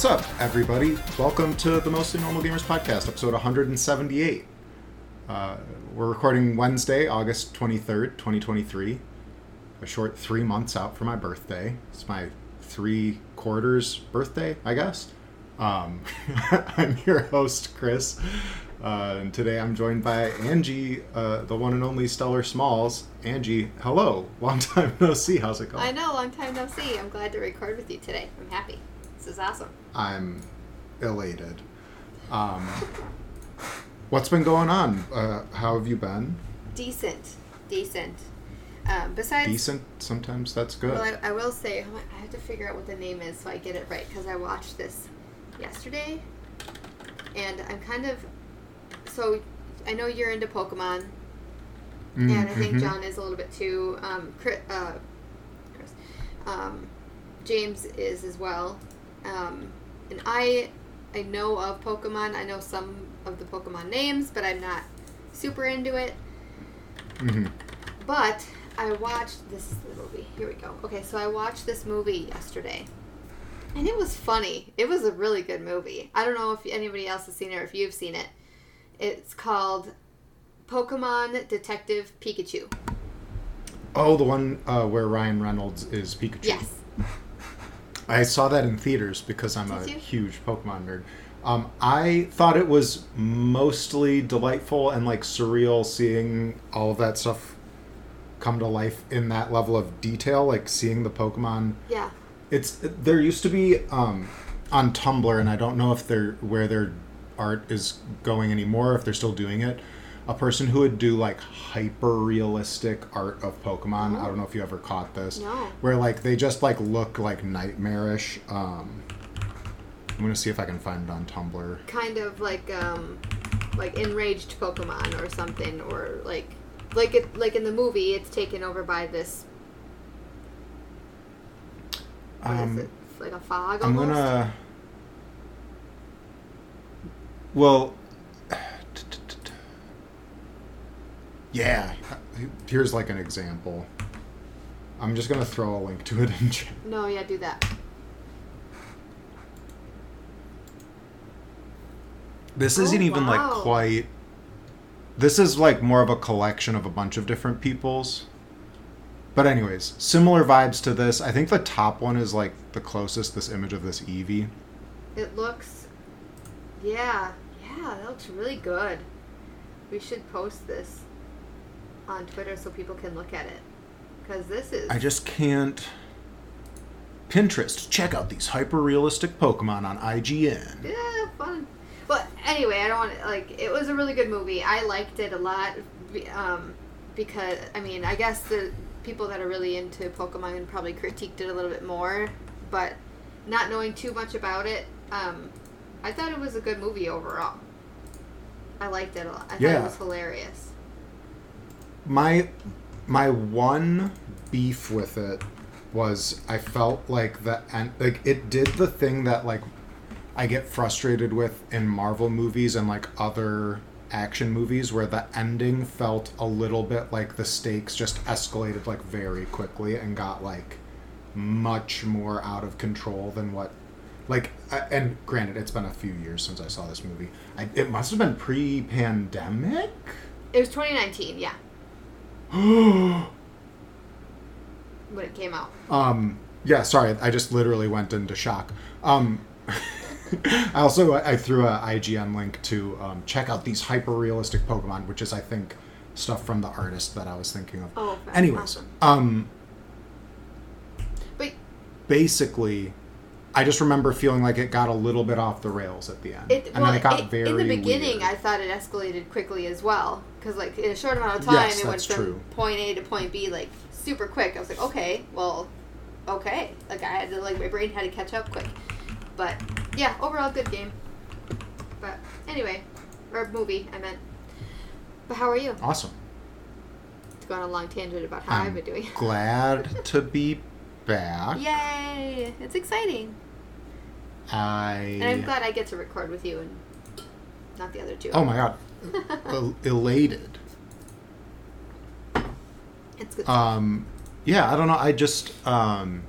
What's up, everybody? Welcome to the Mostly Normal Gamers podcast, episode 178. Uh, we're recording Wednesday, August 23rd, 2023. A short three months out for my birthday. It's my three quarters birthday, I guess. Um, I'm your host, Chris. Uh, and today I'm joined by Angie, uh, the one and only Stellar Smalls. Angie, hello. Long time no see. How's it going? I know, long time no see. I'm glad to record with you today. I'm happy. This is awesome. I'm elated. Um, what's been going on? Uh, how have you been? Decent, decent. Um, besides, Decent. Sometimes that's good. well, I, I will say I have to figure out what the name is so I get it right because I watched this yesterday, and I'm kind of so I know you're into Pokemon, Mm, and I think mhm. Jon is a little bit too. Um, Chris, uh, Chris, um, James is as well, um, and I I know of Pokemon. I know some of the Pokemon names, but I'm not super into it. Mhm. But I watched this movie. Here we go. Okay, so I watched this movie yesterday. And it was funny. It was a really good movie. I don't know if anybody else has seen it or if you've seen it. It's called Pokemon Detective Pikachu. Oh, the one uh, where Ryan Reynolds is Pikachu. Yes. I saw that in theaters because I'm a you? huge Pokemon nerd. Um, I thought it was mostly delightful and like surreal seeing all of that stuff come to life in that level of detail, like seeing the Pokemon Yeah. It's there used to be um, on Tumblr, and I don't know if they're where their art is going anymore. If they're still doing it, a person who would do like hyper realistic art of Pokemon. I don't know if you ever caught this. No. Where like they just like look like nightmarish. Um, I'm gonna see if I can find it on Tumblr. Kind of like um like enraged Pokemon or something or like like it like in the movie it's taken over by this what is Um? Like a fog I'm almost. gonna. Well. Yeah. Here's like an example. I'm just gonna throw a link to it in chat. No, yeah, do that. This Oh, isn't even like quite. This is like more of a collection of a bunch of different people's. But anyways, similar vibes to this. I think the top one is like the closest. This image of this Eevee. It looks, yeah, yeah, that looks really good. We should post this on Twitter so people can look at it. Because this is. I just can't. Pinterest, check out these hyper realistic Pokemon on IGN. Yeah, fun. But anyway, I don't want to, like, it was a really good movie. I liked it a lot. Um, because, I mean, I guess the people that are really into Pokemon probably critiqued it a little bit more. But not knowing too much about it, um, I thought it was a good movie overall. I liked it a lot. I thought Yeah. it was hilarious. My my one beef with it was I felt like the and like it did the thing that like I get frustrated with in Marvel movies and like other action movies where the ending felt a little bit like the stakes just escalated like very quickly and got like much more out of control than what like and granted it's been a few years since I saw this movie. I, it must have been pre-pandemic. It was 2019, yeah, when it came out. Um, yeah, sorry, I just literally went into shock. Um, I also I threw a IGN link to um, check out these hyper realistic Pokemon, which is I think stuff from the artist that I was thinking of. Oh, okay. Anyways, Awesome. um, But basically, I just remember feeling like it got a little bit off the rails at the end, It, and well, then it got it- very in the beginning, weird. I thought it escalated quickly as well. Because, like, in a short amount of time, Yes, it went from true. point A to point B, like, super quick. I was like, okay, well, okay. Like, I had to, like, my brain had to catch up quick. But, yeah, overall, good game. But, anyway, or movie, I meant. But how are you? awesome. To go on a long tangent about how I've I'm been doing. glad to be back. Yay! It's exciting. I And I'm glad I get to record with you and not the other two. oh my god, elated. It's good. Um, yeah, I don't know. I just um,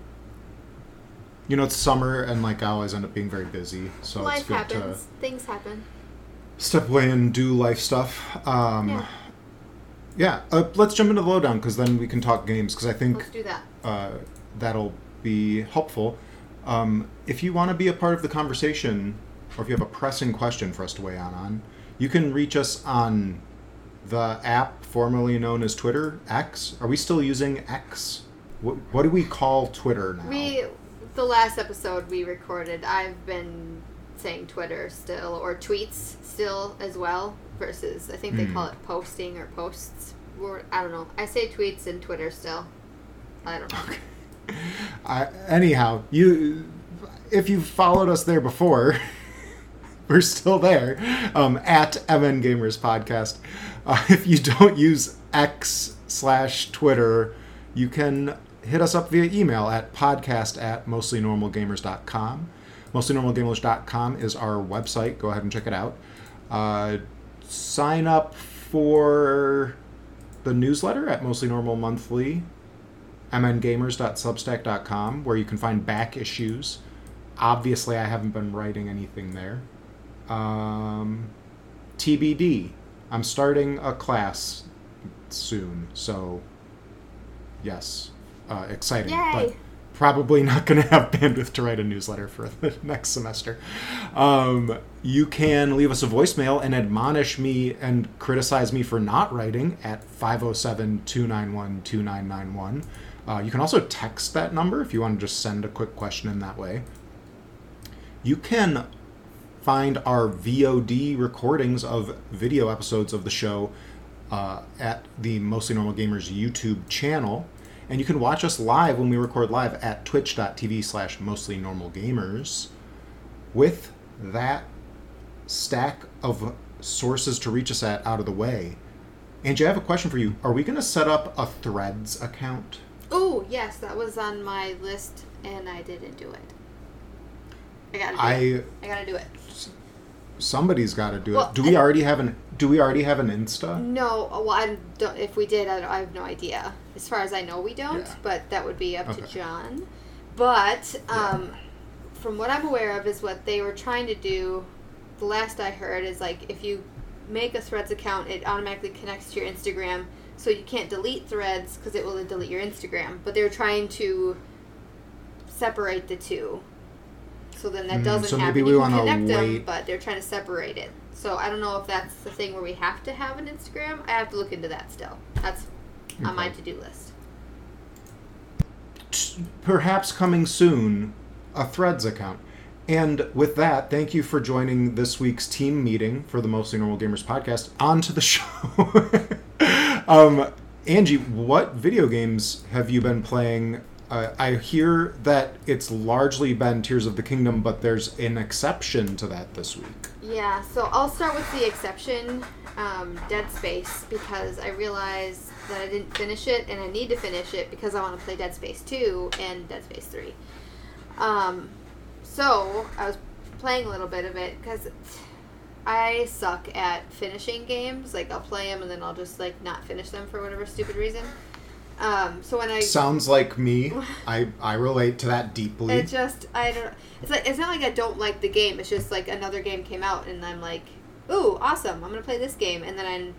you know, it's summer, and like I always end up being very busy, so Life it's good happens. to Things happen. step away and do life stuff. Um, Yeah. yeah, uh, let's jump into the lowdown because then we can talk games because I think Let's do that. uh, that'll be helpful. Um, if you want to be a part of the conversation, or if you have a pressing question for us to weigh on on, you can reach us on the app formerly known as Twitter, X. Are we still using X? What, what do we call Twitter now? We, the last episode we recorded, I've been saying Twitter still or tweets still as well. Versus, I think they Hmm. call it posting or posts. Or, I don't know. I say tweets and Twitter still. I don't know. I, anyhow, you if you've followed us there before, we're still there um, at MN Gamers Podcast. Uh, if you don't use X slash Twitter, you can hit us up via email at podcast at mostlynormalgamers.com. Mostlynormalgamers.com is our website. Go ahead and check it out. Uh, sign up for the newsletter at Mostly Normal Monthly mngamers.substack.com where you can find back issues. Obviously, I haven't been writing anything there. Um, TBD. I'm starting a class soon, so yes, uh, exciting. Yay. But probably not going to have bandwidth to write a newsletter for the next semester. Um, you can leave us a voicemail and admonish me and criticize me for not writing at 507 291 2991. Uh, you can also text that number if you want to just send a quick question in that way. You can find our VOD recordings of video episodes of the show uh, at the Mostly Normal Gamers YouTube channel. And you can watch us live when we record live at twitch.tv slash mostly normal gamers. With that stack of sources to reach us at out of the way, Angie, I have a question for you. Are we going to set up a Threads account? Oh, yes, that was on my list and I didn't do it. I gotta do I it. I gotta do it. somebody's got to do Well, it. Do we I- already have an Do we already have an Insta? No, well, I don't. If we did, I, don't- I have no idea. As far as I know, we don't. Yeah. But that would be up to Jon. But Yeah. um, from what I'm aware of, is what they were trying to do. The last I heard is like if you make a Threads account, it automatically connects to your Instagram, so you can't delete Threads because it will delete your Instagram. But they're trying to separate the two. So then that Mm, doesn't so happen. maybe we you can connect them, but they're trying to separate it. So I don't know if that's the thing where we have to have an Instagram. I have to look into that still. That's on my to do list. perhaps coming soon, a Threads account. And with that, thank you for joining this week's team meeting for the Mostly Normal Gamers podcast. On to the show. um, Angie, what video games have you been playing? Uh, I hear that it's largely been Tears of the Kingdom, but there's an exception to that this week. Yeah, so I'll start with the exception, um, Dead Space, because I realized that I didn't finish it, and I need to finish it because I want to play Dead Space 2 and Dead Space 3. Um, so I was playing a little bit of it because I suck at finishing games. Like I'll play them and then I'll just like not finish them for whatever stupid reason. Um, so when I Sounds like me. I, I relate to that deeply. it just I don't. It's like it's not like I don't like the game. It's just like another game came out and I'm like, ooh, awesome! I'm gonna play this game, and then I'm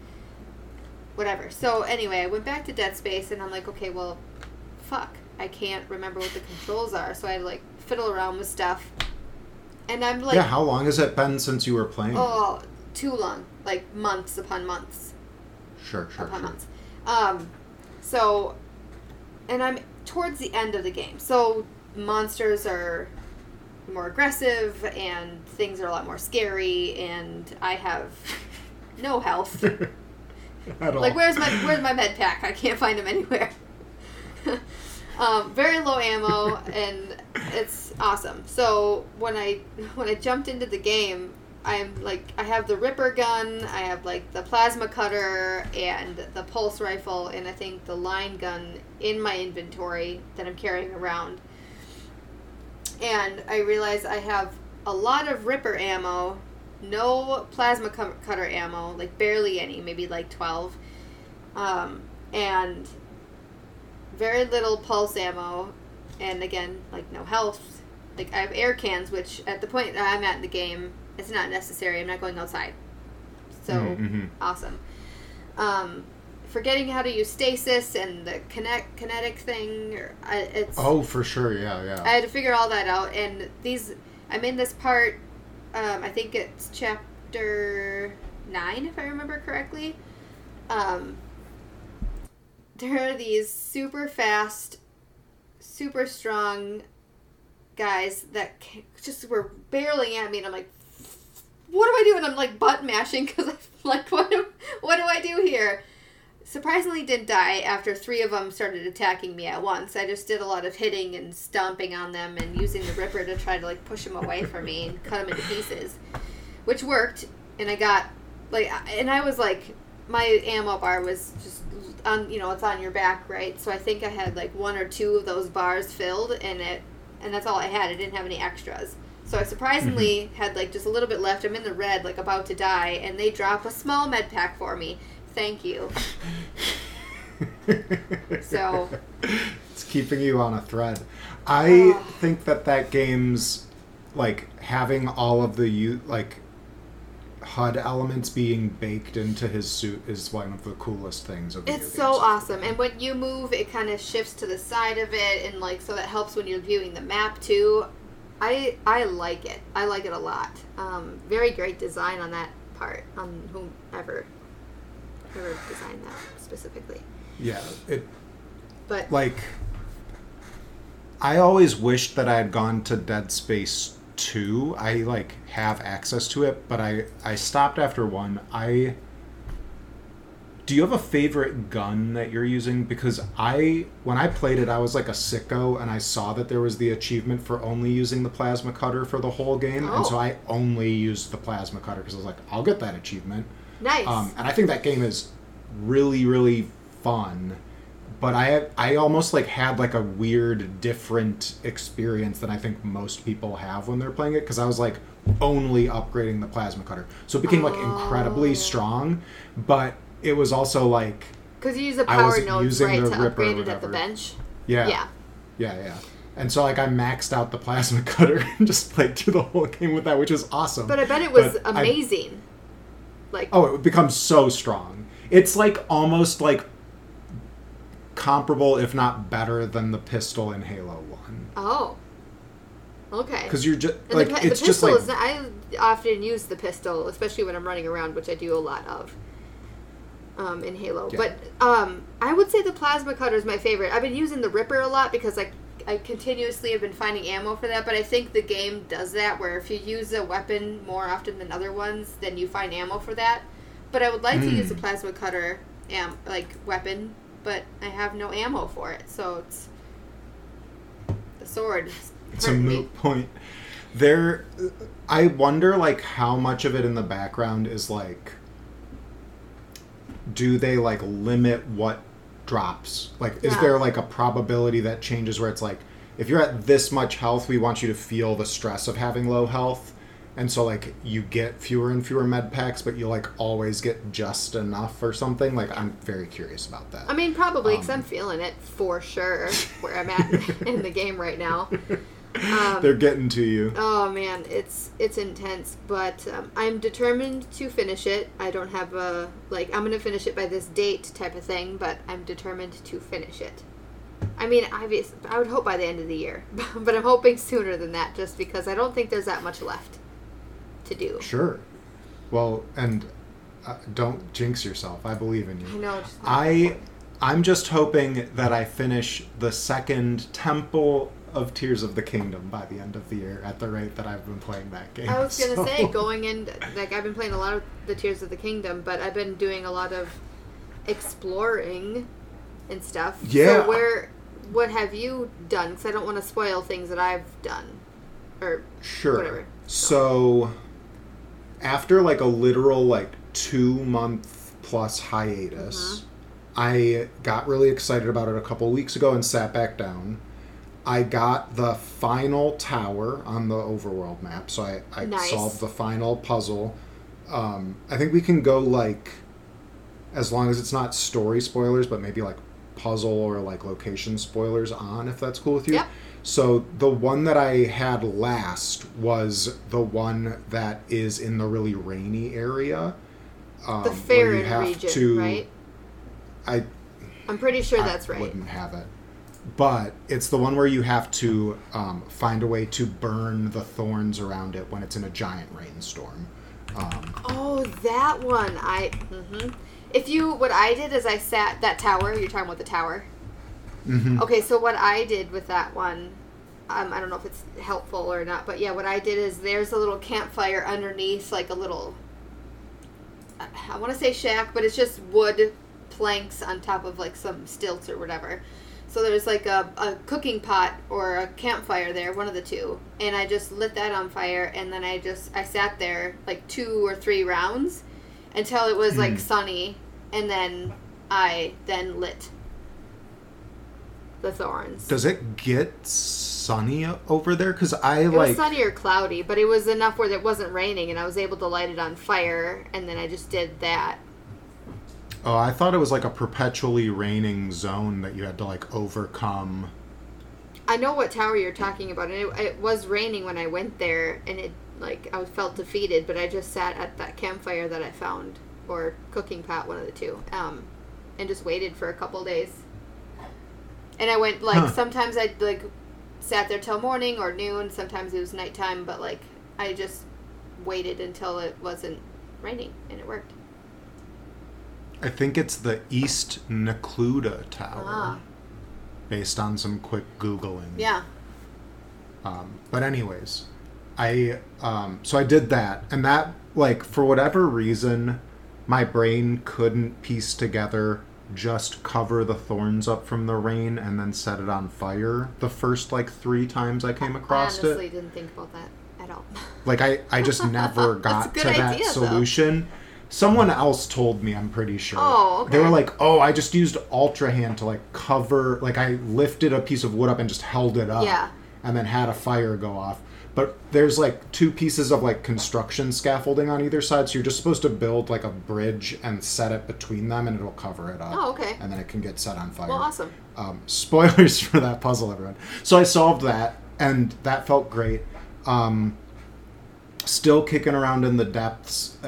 whatever. So anyway, I went back to Dead Space and I'm like, okay, well, fuck, I can't remember what the controls are, so I had like fiddle around with stuff, and I'm like, yeah, how long has it been since you were playing? oh, too long, like months upon months sure, sure, upon sure. months. Um, so, and I'm towards the end of the game. So monsters are more aggressive, and things are a lot more scary, and I have no health. At all. like, where's my where's my med pack? I can't find them anywhere. um, very low ammo, and it's awesome. So when I when I jumped into the game, I'm like I have the Ripper gun, I have like the plasma cutter and the pulse rifle, and I think the line gun in my inventory that I'm carrying around. And I realize I have a lot of Ripper ammo, no plasma cu- cutter ammo, like barely any, maybe like twelve, um, and very little pulse ammo, and again like no health like I have air cans, which at the point that I'm at in the game, it's not necessary. I'm not going outside. So Mhm. awesome. Um, forgetting how to use stasis and the connect kinetic thing. It's Oh, for sure. Yeah, yeah. I had to figure all that out, and these I'm in this part. Um, I think it's chapter nine, if I remember correctly. Um, there are these super fast, super strong guys that just were barreling at me, and I'm like, "What do I do?" And I'm like butt mashing because I'm like, "What do what do I do here?" surprisingly didn't die after three of them started attacking me at once. I just did a lot of hitting and stomping on them and using the ripper to try to like push them away from me and cut them into pieces, which worked. And I got like, and I was like, my ammo bar was just on, you know, it's on your back, right? So I think I had like one or two of those bars filled, and it, and that's all I had. I didn't have any extras. So I surprisingly mm-hmm. had like just a little bit left. I'm in the red, like about to die, and they drop a small med pack for me. Thank you. So- it's keeping you on a thread. I Oh. think that that game's like having all of the you like HUD elements being baked into his suit is one of the coolest things of It's so awesome. And when you move, it kind of shifts to the side of it, and like so that helps when you're viewing the map too. I I like it. I like it a lot. Um, very great design on that part on whomever whoever designed that specifically. Yeah, it But like I always wished that I had gone to Dead Space 2. I like have access to it, but I I stopped after 1. I Do you have a favorite gun that you're using because I when I played it I was like a sicko and I saw that there was the achievement for only using the plasma cutter for the whole game and so Oh. I only used the plasma cutter because I was like I'll get that achievement. nice. Um, and I think that game is really, really fun. But I I almost like had like a weird, different experience than I think most people have when they're playing it because I was like only upgrading the plasma cutter, so it became like incredibly Oh. strong. But it was also like Because you use the power nodes right to upgrade it at the bench. yeah, Yeah. yeah, yeah. And so like I maxed out the plasma cutter and just played through the whole game with that, which was awesome. But I bet it was But I- amazing. like Oh, it becomes so strong. It's like almost like comparable, if not better, than the pistol in Halo One. oh. Okay. Because you're just like the, it's the just pistol like is I often use the pistol, especially when I'm running around, which I do a lot of. Um, in Halo, Yeah. but um, I would say the plasma cutter is my favorite. I've been using the Ripper a lot because I I continuously have been finding ammo for that. But I think the game does that where if you use a weapon more often than other ones, then you find ammo for that. But I would like to use the Hmm. plasma cutter am like weapon, but I have no ammo for it, so it's the sword. it's a me. moot point. There, I wonder like how much of it in the background is like. Do they like limit what drops? Like, is there like a probability that changes where it's like, if you're at this much health, we want you to feel the stress of having low health, and so like you get fewer and fewer med packs, but you like always get just enough or something. Like, I'm very curious about that. I mean, probably because Um, I'm feeling it for sure where I'm at in the game right now. Um, They're getting to you. oh man, it's it's intense, but um, I'm determined to finish it. I don't have a like I'm gonna finish it by this date type of thing, but I'm determined to finish it. I mean, obvious. I would hope by the end of the year, but I'm hoping sooner than that, just because I don't think there's that much left to do. Sure. Well, and uh, don't jinx yourself. I believe in you. I know. I I'm just hoping that I finish the second Temple of Tears of the Kingdom by the end of the year at the rate that I've been playing that game. I was gonna So- say going in like I've been playing a lot of the Tears of the Kingdom, but I've been doing a lot of exploring and stuff. Yeah. So where, what have you done? Because I don't want to spoil things that I've done, or Sure. Whatever. So after like a literal like 2 month plus hiatus, mm-hmm. I got really excited about it a couple weeks ago and sat back down. I got the final tower on the overworld map, so I, I Nice. solved the final puzzle. Um, I think we can go like, as long as it's not story spoilers, but maybe like puzzle or like location spoilers on, if that's cool with you. Yep. So the one that I had last was the one that is in the really rainy area. Um, The Faron region, to- right? I I'm pretty sure I that's right. wouldn't have it. But it's the one where you have to um, find a way to burn the thorns around it when it's in a giant rainstorm. Um, Oh, that one. I. hmm If you, what I did is I sat that tower. You're talking about the tower. mhm. Okay, so what I did with that one, um, I don't know if it's helpful or not, but yeah, what I did is there's a little campfire underneath, like a little. I- I want to say shack, but it's just wood planks on top of like some stilts or whatever. So there's like a, a cooking pot or a campfire there, one of the two, and I just lit that on fire, and then I just I sat there like two or three rounds until it was like Hmm. sunny, and then I then lit the thorns. Does it get sunny over there? Because I it like. was sunny or cloudy, but it was enough where it wasn't raining, and I was able to light it on fire, and then I just did that. Oh, I thought it was like a perpetually raining zone that you had to like overcome. I know what tower you're talking about, and it, it was raining when I went there, and it like I felt defeated, but I just sat at that campfire that I found, or cooking pot, one of the two, um, and just waited for a couple days. And I went like Huh. sometimes I like sat there till morning or noon. Sometimes it was nighttime, but like I just waited until it wasn't raining, and it worked. I think it's the East Necluda Tower, Ah. based on some quick googling. Yeah. Um, but anyways, I um, so I did that, and that like for whatever reason, my brain couldn't piece together just cover the thorns up from the rain and then set it on fire. The first like three times I came across it, I honestly it, didn't think about that at all. like I I just never got to good that solution. though. Someone else told me, I'm pretty sure. Oh, They were like, "Oh, I just used Ultra Hand to like cover, like I lifted a piece of wood up and just held it up, Yeah. and then had a fire go off." But there's like two pieces of like construction scaffolding on either side, so you're just supposed to build like a bridge and set it between them, and it'll cover it up. Oh, okay. And then it can get set on fire. Well, awesome. Um, spoilers for that puzzle, everyone. So I solved that, and that felt great. Um, still kicking around in the depths.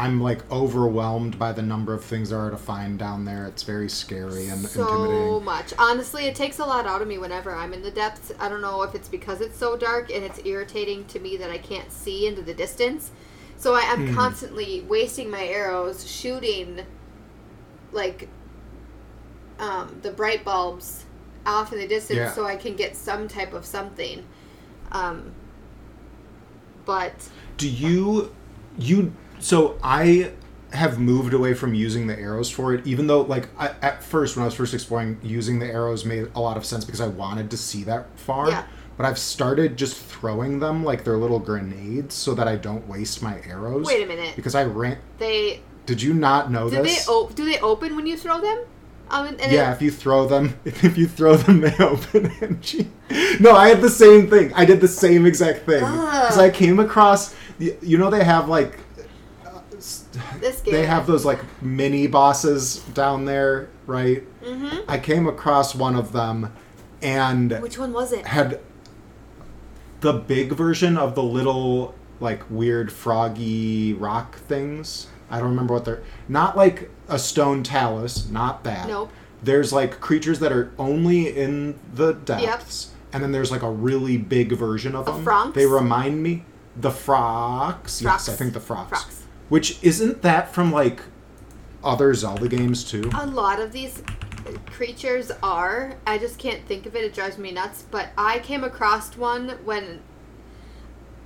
I'm like overwhelmed by the number of things there are to find down there. It's very scary and so intimidating. much. Honestly, it takes a lot out of me whenever I'm in the depths. I don't know if it's because it's so dark and it's irritating to me that I can't see into the distance. So I am Hmm. constantly wasting my arrows shooting like um, the bright bulbs off in the distance Yeah. so I can get some type of something. Um, but Do you you so I have moved away from using the arrows for it even though like I, at first when I was first exploring using the arrows made a lot of sense because I wanted to see that far. Yeah. But I've started just throwing them like they're little grenades so that I don't waste my arrows. wait a minute. Because I ran They Did you not know do this? they o- do they open when you throw them? Um, yeah, if you throw them, if you throw them, they open. And she, no, I had the same thing. I did the same exact thing because I came across. You know, they have like this they have those like mini bosses down there, right? Mm-hmm. I came across one of them, and Which one was it? had the big version of the little like weird froggy rock things. I don't remember what they're not like a stone talus, not that. Nope. There's like creatures that are only in the depths, and then there's like a really big version of A them. frogs? They remind me the frogs. Yes, I think the frogs. Frogs. Which isn't that from like other Zelda games too? A lot of these creatures are. I just can't think of it. It drives me nuts. But I came across one when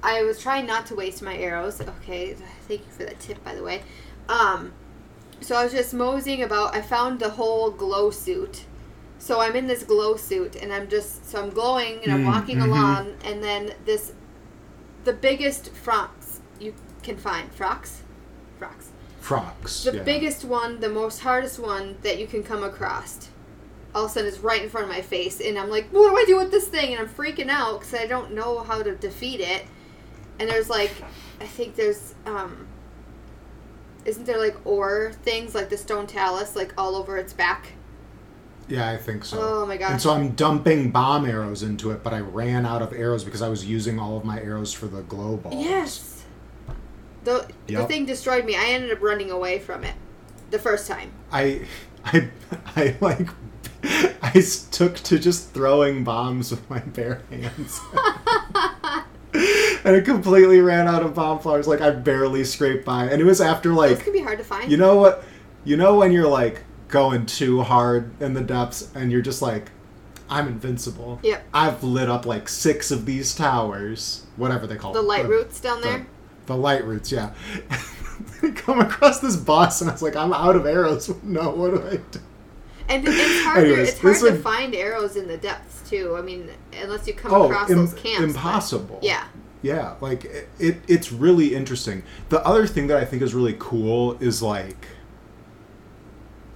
I was trying not to waste my arrows. Okay, thank you for that tip, by the way. Um, so I was just moseying about. I found the whole glow suit. So I'm in this glow suit, and I'm just so I'm glowing, and I'm Mm, walking mhm. along, and then this, the biggest frogs you can find. Frogs, frogs. Frogs. The yeah. biggest one, the most hardest one that you can come across, all of a sudden is right in front of my face, and I'm like, "What do I do with this thing?" And I'm freaking out because I don't know how to defeat it. And there's like, I think there's, um, isn't there like ore things like the stone talus like all over its back? Yeah, I think so. Oh my gosh. And so I'm dumping bomb arrows into it, but I ran out of arrows because I was using all of my arrows for the glow balls. Yes. The the thing destroyed me. I ended up running away from it the first time. I, I, I like, I took to just throwing bombs with my bare hands. and it completely ran out of bomb flowers. Like I barely scraped by, and it was after Those like could be hard to find. You know what? You know when you're like going too hard in the depths and you're just like, I'm invincible. Yep. I've lit up like six of these towers, whatever they call them. the them. light roots down the- there. The light roots, yeah. Come across this boss and I was like, I'm out of arrows. No, what do I do? And it's hard. Anyways, it's hard to would- find arrows in the depths too. I mean, unless you come Oh, across im- those camps. but- impossible. yeah. Yeah, like it, it, it's really interesting. The other thing that I think is really cool is like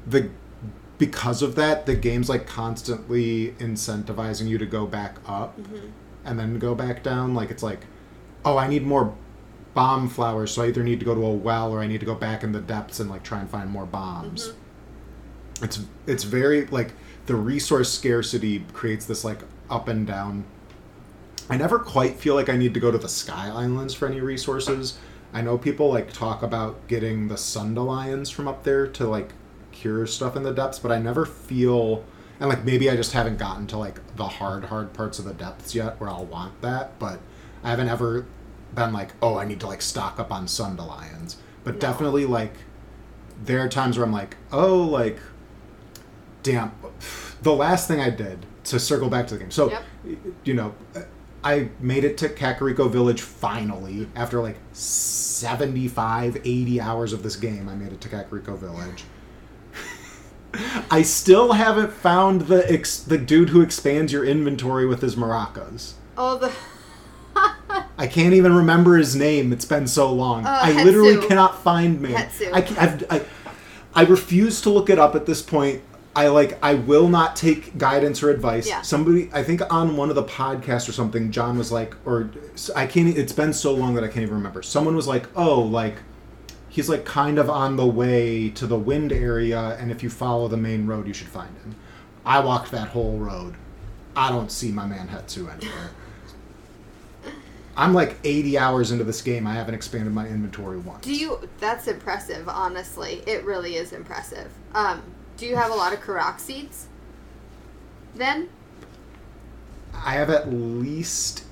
the because of that, the game's like constantly incentivizing you to go back up mm-hmm. and then go back down. Like it's like, oh, I need more bomb flowers, so I either need to go to a well or I need to go back in the depths and like try and find more bombs. Mm-hmm. It's it's very like the resource scarcity creates this like up and down I never quite feel like I need to go to the Sky Islands for any resources. I know people like talk about getting the Sundelions from up there to like cure stuff in the depths, but I never feel and like maybe I just haven't gotten to like the hard hard parts of the depths yet where I'll want that, but I haven't ever been like, "Oh, I need to like stock up on Sundelions." But No. definitely like there are times where I'm like, "Oh, like damn, the last thing I did to circle back to the game. So, Yep. you know, I made it to Kakariko Village finally after like 75, 80 hours of this game. I made it to Kakariko Village. I still haven't found the ex- the dude who expands your inventory with his maracas. Oh, the. I can't even remember his name. It's been so long. Uh, I literally cannot find me. Hetsu. I, I've, I, I refuse to look it up at this point. I like. I will not take guidance or advice. Yeah. Somebody, I think on one of the podcasts or something, Jon was like, or I can't. It's been so long that I can't even remember. Someone was like, "Oh, like." He's like kind of on the way to the wind area, and if you follow the main road, you should find him. I walked that whole road. I don't see my man Hetsu anywhere. I'm like 80 hours into this game. I haven't expanded my inventory once. Do you? That's impressive. Honestly, it really is impressive. Um, do you have a lot of Korok seeds? Then I have at least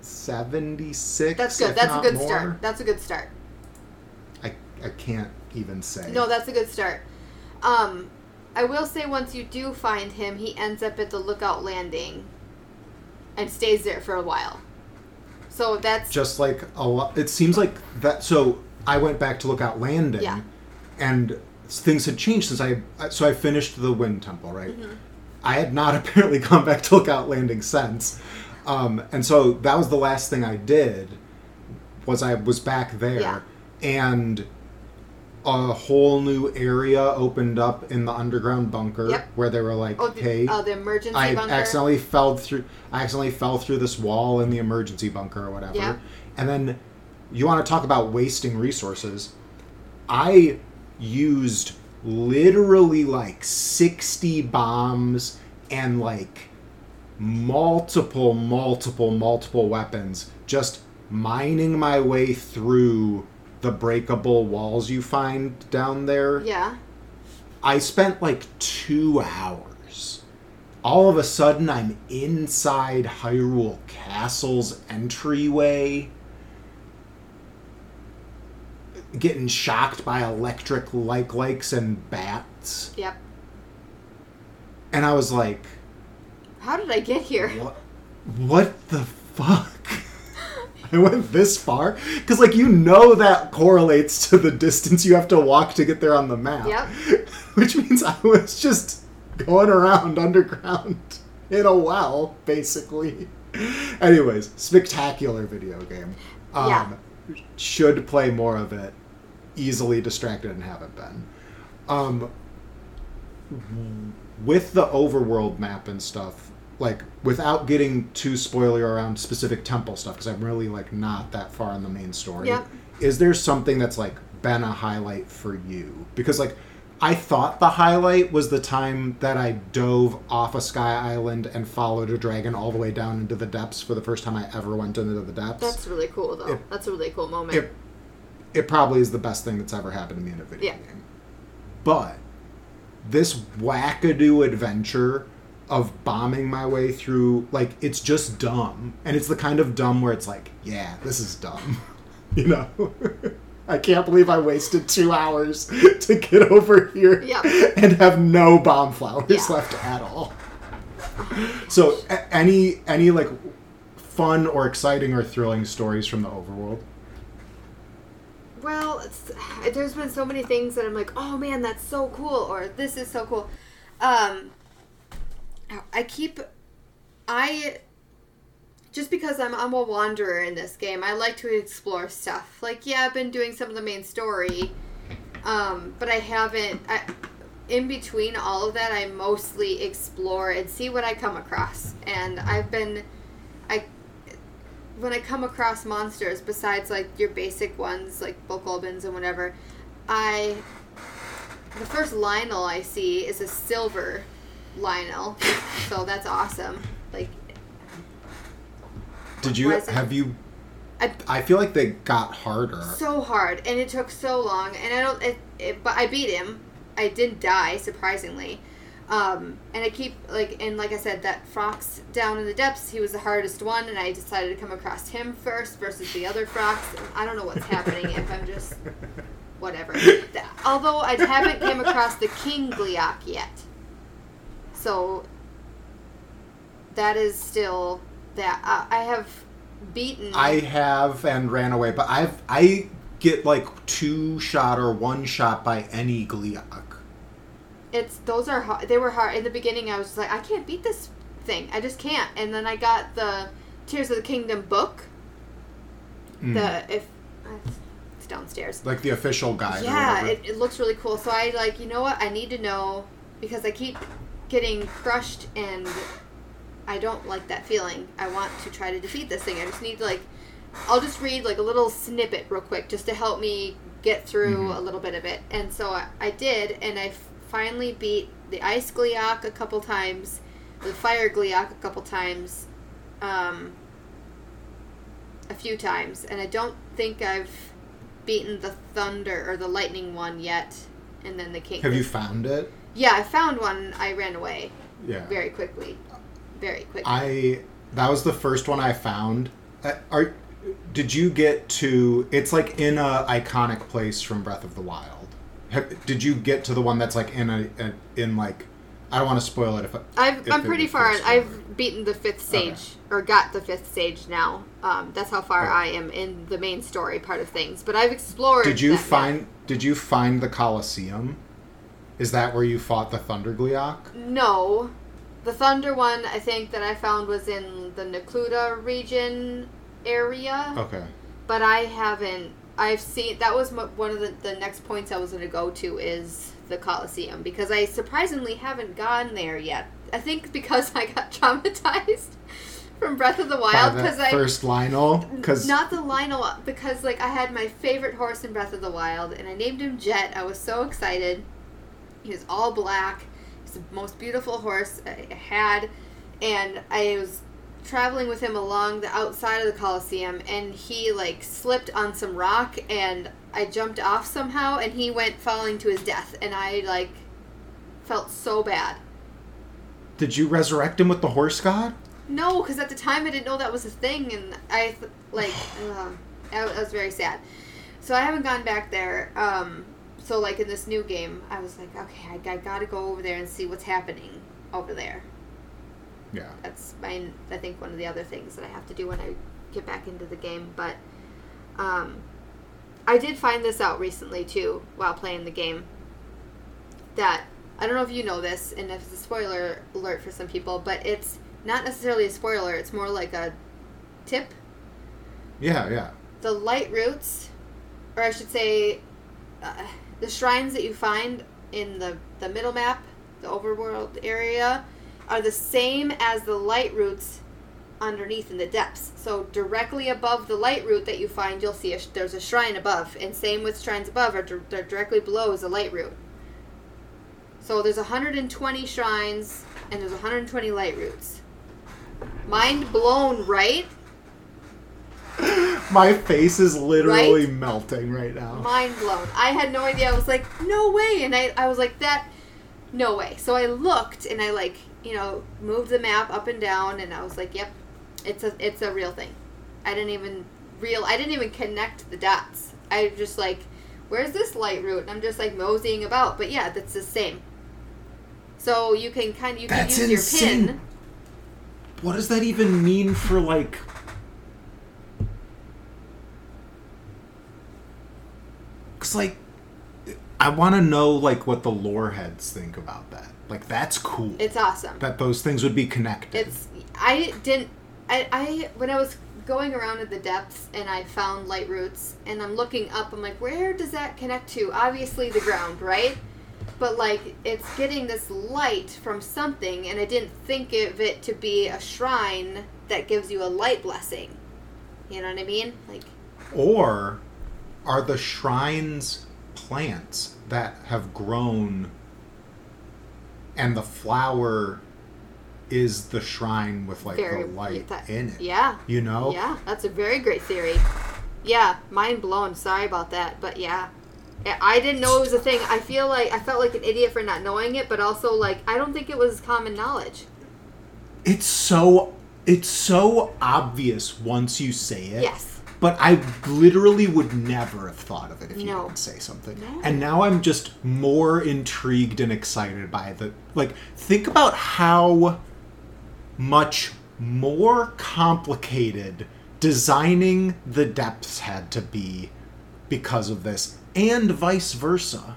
76. that's good. That's a good more. start. That's a good start. I, I can't even say. No, that's a good start. Um, I will say once you do find him, he ends up at the lookout landing, and stays there for a while. So that's Just like a lot. It seems like that. So I went back to look Lookout Landing. Yeah. And things had changed since I. So I finished the Wind Temple, right? Mm-hmm. I had not apparently gone back to Lookout Landing since. Um, and so that was the last thing I did was I was back there Yeah. and a whole new area opened up in the underground bunker Yep. where they were like, oh the, "Hey, oh, the emergency I bunker. accidentally fell through. I accidentally fell through this wall in the emergency bunker or whatever." Yeah. And then you want to talk about wasting resources? I used literally like sixty bombs and like multiple, multiple, multiple weapons just mining my way through the breakable walls you find down there. Yeah. I spent like two hours. All of a sudden, I'm inside Hyrule Castle's entryway, getting shocked by electric like likes and bats. Yep. And I was like, How did I get here? what, what the fuck? I went this far? Because, like, you know that correlates to the distance you have to walk to get there on the map. Yep. Which means I was just going around underground in a well, basically. Anyways, spectacular video game. Um, Yeah. Should play more of it. Easily distracted and haven't been. Um, with the overworld map and stuff, like without getting too spoiler around specific temple stuff, because I'm really like not that far in the main story. Yep. Is there something that's like been a highlight for you? Because like I thought the highlight was the time that I dove off a sky island and followed a dragon all the way down into the depths for the first time I ever went into the depths. That's really cool, though. It- that's a really cool moment. it, it probably is the best thing that's ever happened to me in a video Yeah. game. But this wackadoo adventure of bombing my way through, like, it's just dumb. And it's the kind of dumb where it's like, yeah, this is dumb. you know? I can't believe I wasted two hours to get over here Yeah. and have no bomb flowers Yeah. left at all. So, a- any any like fun or exciting or thrilling stories from the overworld? Well, it's, there's been so many things that I'm like, oh man, that's so cool, or this is so cool. Um, I keep, I, just because I'm, I'm a wanderer in this game, I like to explore stuff. Like, yeah, I've been doing some of the main story, um, but I haven't, I, in between all of that, I mostly explore and see what I come across. And I've been, I when I come across monsters, besides like your basic ones like Bokoblins and whatever, I the first Lynel I see is a silver Lynel, so that's awesome. Like Did you Why is it- have you? I I feel like they got harder. so hard, and it took so long, and I don't. It, it, but I beat him. I didn't die, surprisingly. Um, and I keep like, and like I said, that Frox down in the depths, he was the hardest one, and I decided to come across him first versus the other Frox. I don't know what's happening if I'm just whatever. Th- Although I haven't came across the King Gleeok yet, so that is still that uh, I have beaten. I have and ran away, but I've I get like two shot or one shot by any Gleeok. it's those are hard. They were hard in the beginning. I was just like, I can't beat this thing. I just can't. And then I got the Tears of the Kingdom book. Mm. The if uh, it's downstairs. like the official guide. Yeah, it, it looks really cool. So I like, you know what? I need to know because I keep getting crushed and I don't like that feeling. I want to try to defeat this thing. I just need to like I'll just read like a little snippet real quick just to help me get through Mhm. a little bit of it. And so I, I did and I f- finally beat the ice Gleeok a couple times, the fire Gleeok a couple times. Um a few times and I don't think I've beaten the thunder or the lightning one yet and then the king Have you found it? Yeah i found one i ran away Yeah. very quickly very quickly I that was the first one I found. Uh, are did you get to? It's like in a iconic place from Breath of the Wild. Have, did you get to the one that's like in a, a in like? I don't want to spoil it if. I, I've, if i'm pretty far i've beaten the fifth stage Okay. or got the fifth stage now um, that's how far i am in the main story part of things but i've explored Did you that map. find? Did you find the Colosseum? Is that where you fought the Thunder Gleeok? no the thunder one i think that i found was in the Necluda region area Okay. but I haven't. I've seen that was one of the, the next points I was going to go to is the Coliseum because I surprisingly haven't gone there yet. I think because I got traumatized from Breath of the Wild because I first Lynel, because not the Lynel because like I had my favorite horse in Breath of the Wild and I named him Jet. I was so excited. He was all black. He's the most beautiful horse I had, and I was traveling with him along the outside of the Coliseum, and he like slipped on some rock, and I jumped off somehow, and he went falling to his death, and I like felt so bad. did you resurrect him with the horse god? No, because at the time I didn't know that was a thing, and I like uh, I, I was very sad. So I haven't gone back there. Um, so like in this new game, I was like, okay, I, I got to go over there and see what's happening over there. Yeah. That's my I think one of the other things that I have to do when I get back into the game. But um, I did find this out recently too while playing the game. That I don't know if you know this, and if it's a spoiler alert for some people, but it's not necessarily a spoiler. It's more like a tip. Yeah, yeah. The light roots, or I should say, uh, the shrines that you find in the the middle map, the overworld area, are the same as the light roots underneath in the depths. So directly above the light root that you find, you'll see a, sh- there's a shrine above, and same with shrines above, or dir- dir- directly below is a light root. So there's 120 shrines and there's 120 light roots. Mind blown, right? My face is literally Right? melting right now. Mind blown. I had no idea. I was like, no way. And I, I was like, that, no way. So I looked and I like, you know, moved the map up and down and I was like, yep, it's a, it's a real thing. I didn't even real, I didn't even connect the dots. I just like, where's this light root? And I'm just like moseying about. But yeah, that's the same. So you can kind of, you can That's use insane. your pin. What does that even mean for like? Cause like, I want to know like what the lore heads think about that. Like that's cool. It's awesome. that those things would be connected. It's I didn't I, I when I was going around in the depths and I found light roots and I'm looking up I'm like where does that connect to obviously the ground right but like it's getting this light from something and I didn't think of it to be a shrine that gives you a light blessing you know what I mean like Or are the shrines plants that have grown and the flower is the shrine with like very the light that- in it? yeah You know? Yeah, that's a very great theory. Yeah, mind blown. Sorry about that, but yeah. Yeah, I didn't know it was a thing. I feel like I felt like an idiot for not knowing it, but also like I don't think it was common knowledge. It's so it's so obvious once you say it. Yes. But I literally would never have thought of it if you No. didn't say something. No. And now I'm just more intrigued and excited by the like think about how much more complicated designing the depths had to be because of this and vice versa.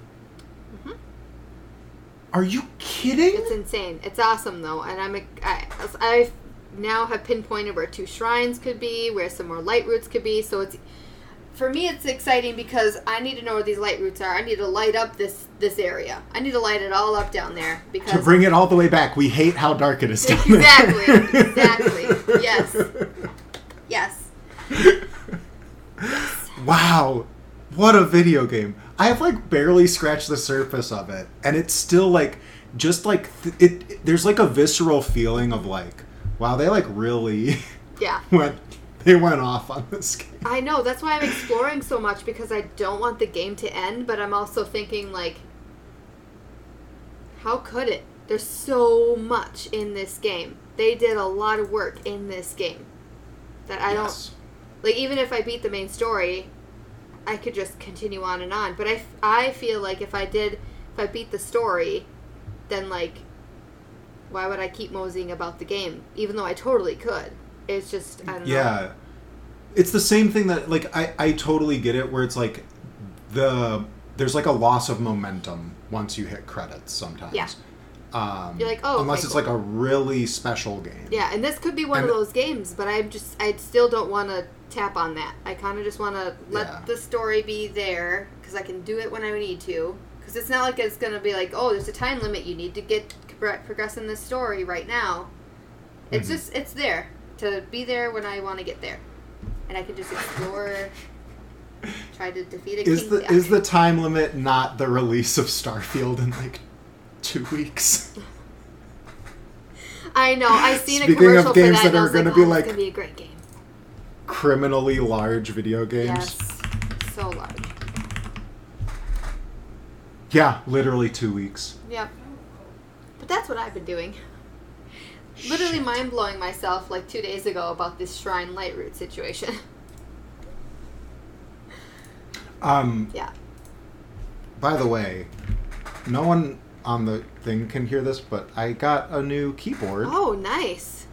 Are you kidding? Mm-hmm. It's insane. It's awesome though, and I'm I, I now have pinpointed where two shrines could be, where some more light roots could be. So it's for me, it's exciting because I need to know where these light roots are. I need to light up this this area. I need to light it all up down there because to bring it all the way back, we hate how dark it is down there. Exactly, exactly. Yes. Yes. Wow, what a video game! I have like barely scratched the surface of it, and it's still like just like th- it, it- There's like a visceral feeling of like, wow, they like really Yeah. went. They went off on this game. I know. That's why I'm exploring so much because I don't want the game to end, but I'm also thinking like how could it? There's so much in this game. They did a lot of work in this game that I Yes. don't like even if I beat the main story, I could just continue on and on. But I I feel like if I did if I beat the story, then like why would I keep moseying about the game even though I totally could? It's just I don't know. Yeah, it's the same thing that like I I totally get it where it's like the there's like a loss of momentum once you hit credits sometimes. Yeah. Um, You're like, oh, unless okay, it's cool. like a really special game. Yeah, and this could be one And- of those games, but I'm just I still don't want to tap on that. I kind of just want to let Yeah. the story be there because I can do it when I need to. Because it's not like it's gonna be like, oh, there's a time limit. You need to get pro- progress in this story right now. It's Mhm. just it's there to be there when I want to get there, and I can just explore. try to defeat a Is king. the is the time limit not the release of Starfield in like two weeks? I know. I seen Speaking a commercial of games for that, that are gonna like, be oh, like- it's gonna be a great game. Criminally large video games. Yes, so large. Yeah, literally two weeks. Yep. That's what I've been doing. Literally mind blowing myself like two days ago about this shrine light root situation. Um, yeah. by the way, no one on the thing can hear this, but I got a new keyboard. Oh, nice.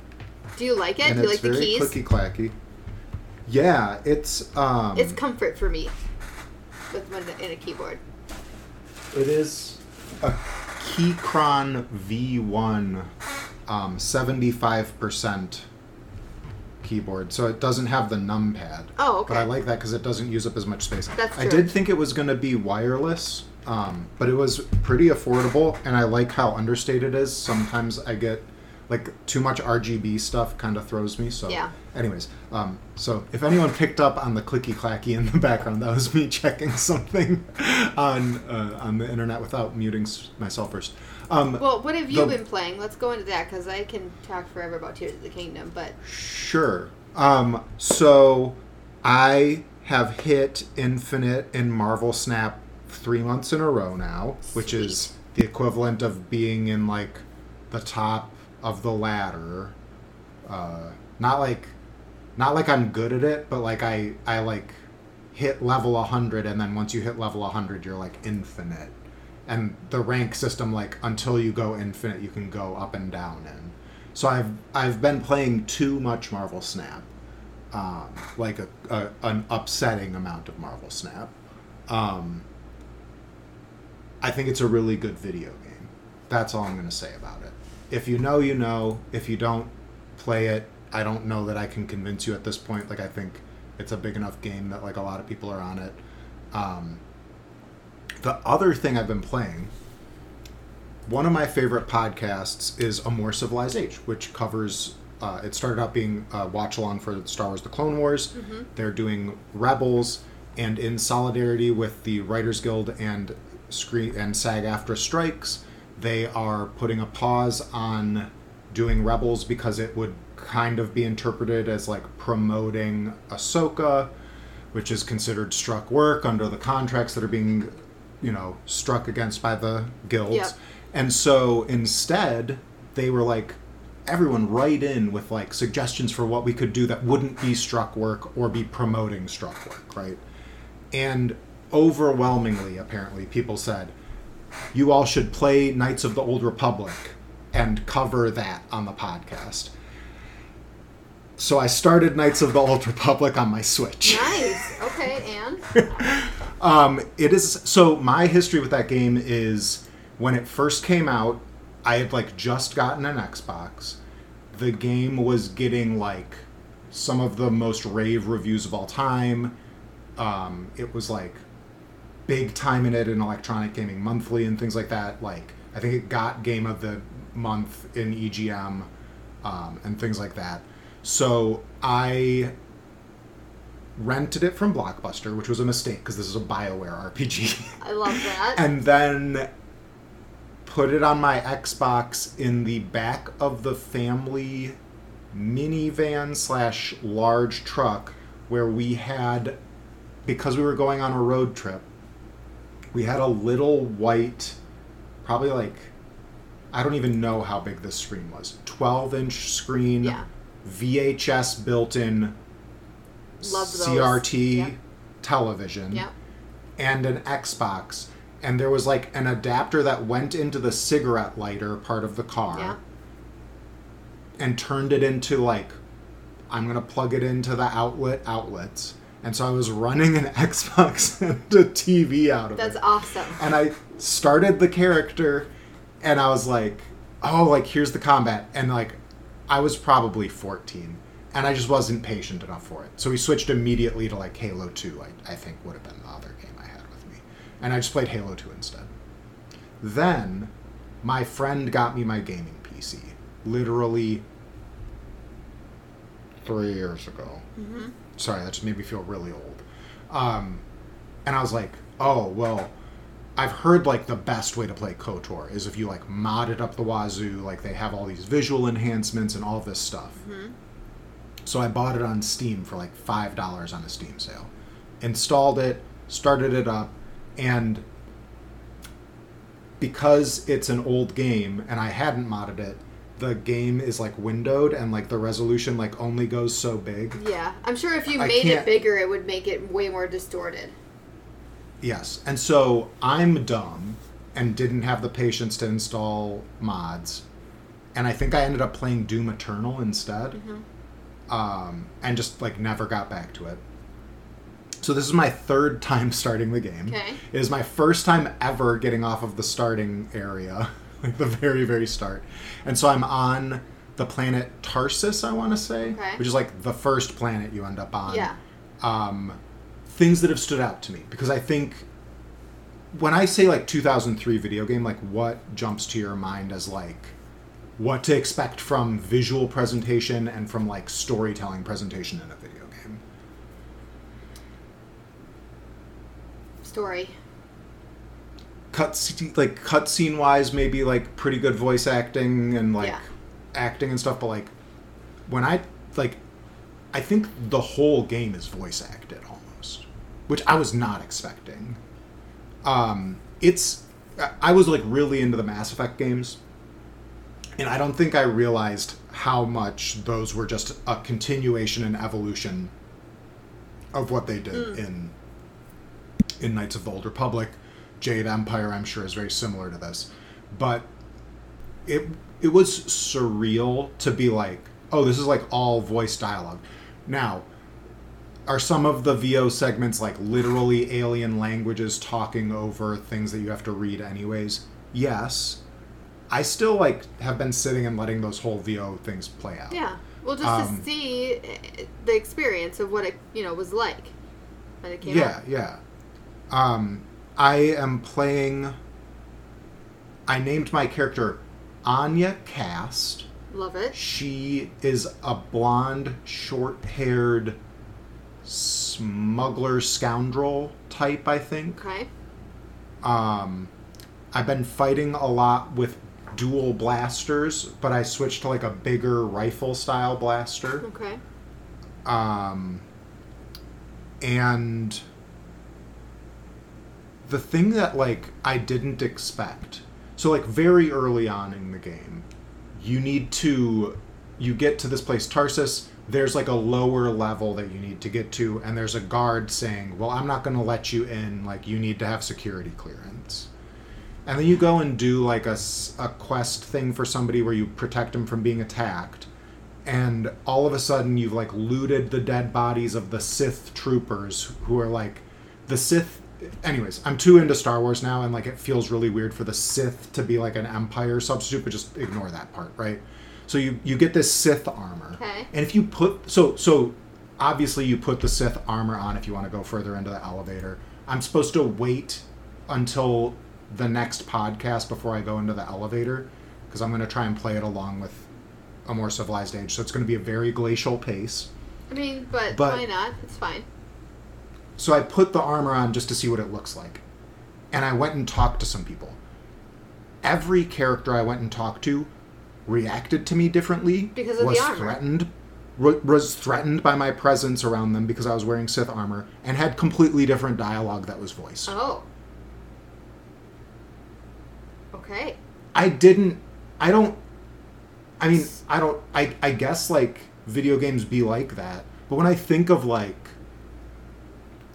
Do you like it? and Do you it's like the very keys? clicky clacky. Yeah, it's um It's comfort for me with one in a keyboard. it is a Keychron V1 um 75% keyboard. So it doesn't have the numpad. Oh, okay. But I like that cuz it doesn't use up as much space. That's I did think it was going to be wireless. Um, but it was pretty affordable and I like how understated it is. Sometimes I get like too much RGB stuff kind of throws me. So, Yeah. anyways, um, so if anyone picked up on the clicky clacky in the background, that was me checking something on uh, on the internet without muting myself first. Um, Well, what have you The- been playing? Let's go into that because I can talk forever about Tears of the Kingdom. But Sure. Um, so I have hit Infinite in Marvel Snap three months in a row now, which is the equivalent of being in like the top of the ladder. Uh, not like, not like I'm good at it, but like I I like hit level 100 and then once you hit level 100 you're like infinite. And the rank system like until you go infinite you can go up and down in. So i've i've been playing too much marvel snap um, like a, a an upsetting amount of marvel snap. Um, i think it's a really good video game. That's all i'm going to say about it if you know you know if you don't play it i don't know that i can convince you at this point like i think it's a big enough game that like a lot of people are on it um, the other thing I've been playing, one of my favorite podcasts is A More Civilized Age, which covers. Uh, it started out being a watch along for Star Wars: The Clone Wars. They're doing Rebels, and in solidarity with the Writers Guild and Screen and SAG-AFTRA strikes, they are putting a pause on doing Rebels because it would kind of be interpreted as like promoting Ahsoka, which is considered struck work under the contracts that are being, you know, struck against by the guilds. Yep. And so instead, they were like, everyone write in with like suggestions for what we could do that wouldn't be struck work or be promoting struck work, right? And overwhelmingly, apparently, people said, you all should play Knights of the Old Republic and cover that on the podcast. So I started Knights of the Old Republic on my Switch. nice. Okay, and Um, it is so my history with that game is when it first came out, I had like just gotten an Xbox. The game was getting like some of the most rave reviews of all time. Um, it was like big time in it in Electronic Gaming Monthly and things like that. Like I think it got Game of the Month in EGM um, and things like that. So I rented it from Blockbuster, which was a mistake because this is a BioWare RPG, I love that. and then put it on my Xbox in the back of the family minivan slash large truck where we had because we were going on a road trip we had a little white probably like i don't even know how big this screen was 12 inch screen Yeah. vhs built in crt Yep. television Yep. and an Xbox, and there was like an adapter that went into the cigarette lighter part of the car Yeah. and turned it into like I'm gonna plug it into the outlet outlets. And so I was running an Xbox and a TV out of That's it. That's awesome. And I started the character and I was like, oh, like here's the combat. And like I was probably 14 and I just wasn't patient enough for it. So we switched immediately to like Halo 2, I, I think would have been the other game I had with me. And I just played Halo 2 instead. Then my friend got me my gaming PC. Literally three years ago. hmm Sorry, that just made me feel really old. Um, and I was like, oh, well, I've heard like the best way to play KOTOR is if you like mod it up the wazoo, like they have all these visual enhancements and all this stuff. hmm So I bought it on Steam for like five dollars on a Steam sale. Installed it, started it up, and because it's an old game and I hadn't modded it, the game is like windowed and like the resolution like only goes so big. Yeah, I'm sure if you I made it can't- bigger, it would make it way more distorted. Yes. And so I'm dumb and didn't have the patience to install mods. And I think I ended up playing Doom Eternal instead. Mhm. Um, and just like never got back to it. So this is my third time starting the game. Okay. It is my first time ever getting off of the starting area, like the very, very start. And so I'm on the planet Taris, I want to say, Okay. which is like the first planet you end up on Yeah. um, things that have stood out to me because I think when I say like 2003 video game, like what jumps to your mind as like what to expect from visual presentation and from like storytelling presentation in a video game. Story. Cut like cutscene wise, maybe like pretty good voice acting and like Yeah. acting and stuff, but like when I like, I think the whole game is voice acted almost, which I was not expecting. Um, it's I- I was like really into the Mass Effect games, and I don't think I realized how much those were just a continuation and evolution of what they did in in Knights of the Old Republic. Jade Empire, I'm sure, is very similar to this, but it it was surreal to be like, oh, this is like all voice dialogue. Now, are some of the VO segments like literally alien languages talking over things that you have to read anyways? Yes. I still like have been sitting and letting those whole VO things play out. Yeah. Well, just Um, to see uh, the experience of what it you know was like when it came Yeah, out. yeah. Um, I am playing. I named my character Anya Cast. Love it. She is a blonde, short-haired smuggler scoundrel type, I think. Okay. Um, I've been fighting a lot with dual blasters, but I switched to like a bigger rifle style blaster. Okay. Um, and the thing that like I didn't expect. So like very early on in the game, you need to you get to this place Taris. There's like a lower level that you need to get to, and there's a guard saying, "Well, I'm not going to let you in. Like you need to have security clearance." And then you go and do like a, a quest thing for somebody where you protect them from being attacked and all of a sudden you've like looted the dead bodies of the Sith troopers who are like the Sith anyways, I'm too into Star Wars now and like it feels really weird for the Sith to be like an empire substitute, but just ignore that part, right? So you you get this Sith armor. Okay. And if you put so so obviously you put the Sith armor on if you want to go further into the elevator. I'm supposed to wait until the next podcast before I go into the elevator because I'm going to try and play it along with a more civilized age. So it's going to be a very glacial pace. I mean, but, But- why not? It's fine. So I put the armor on just to see what it looks like. And I went and talked to some people. Every character I went and talked to reacted to me differently. Because of the was armor. threatened wa- was threatened by my presence around them because I was wearing Sith armor and had completely different dialogue that was voiced. Oh. Okay. I didn't I don't I mean, I don't I I guess like video games be like that. But when I think of like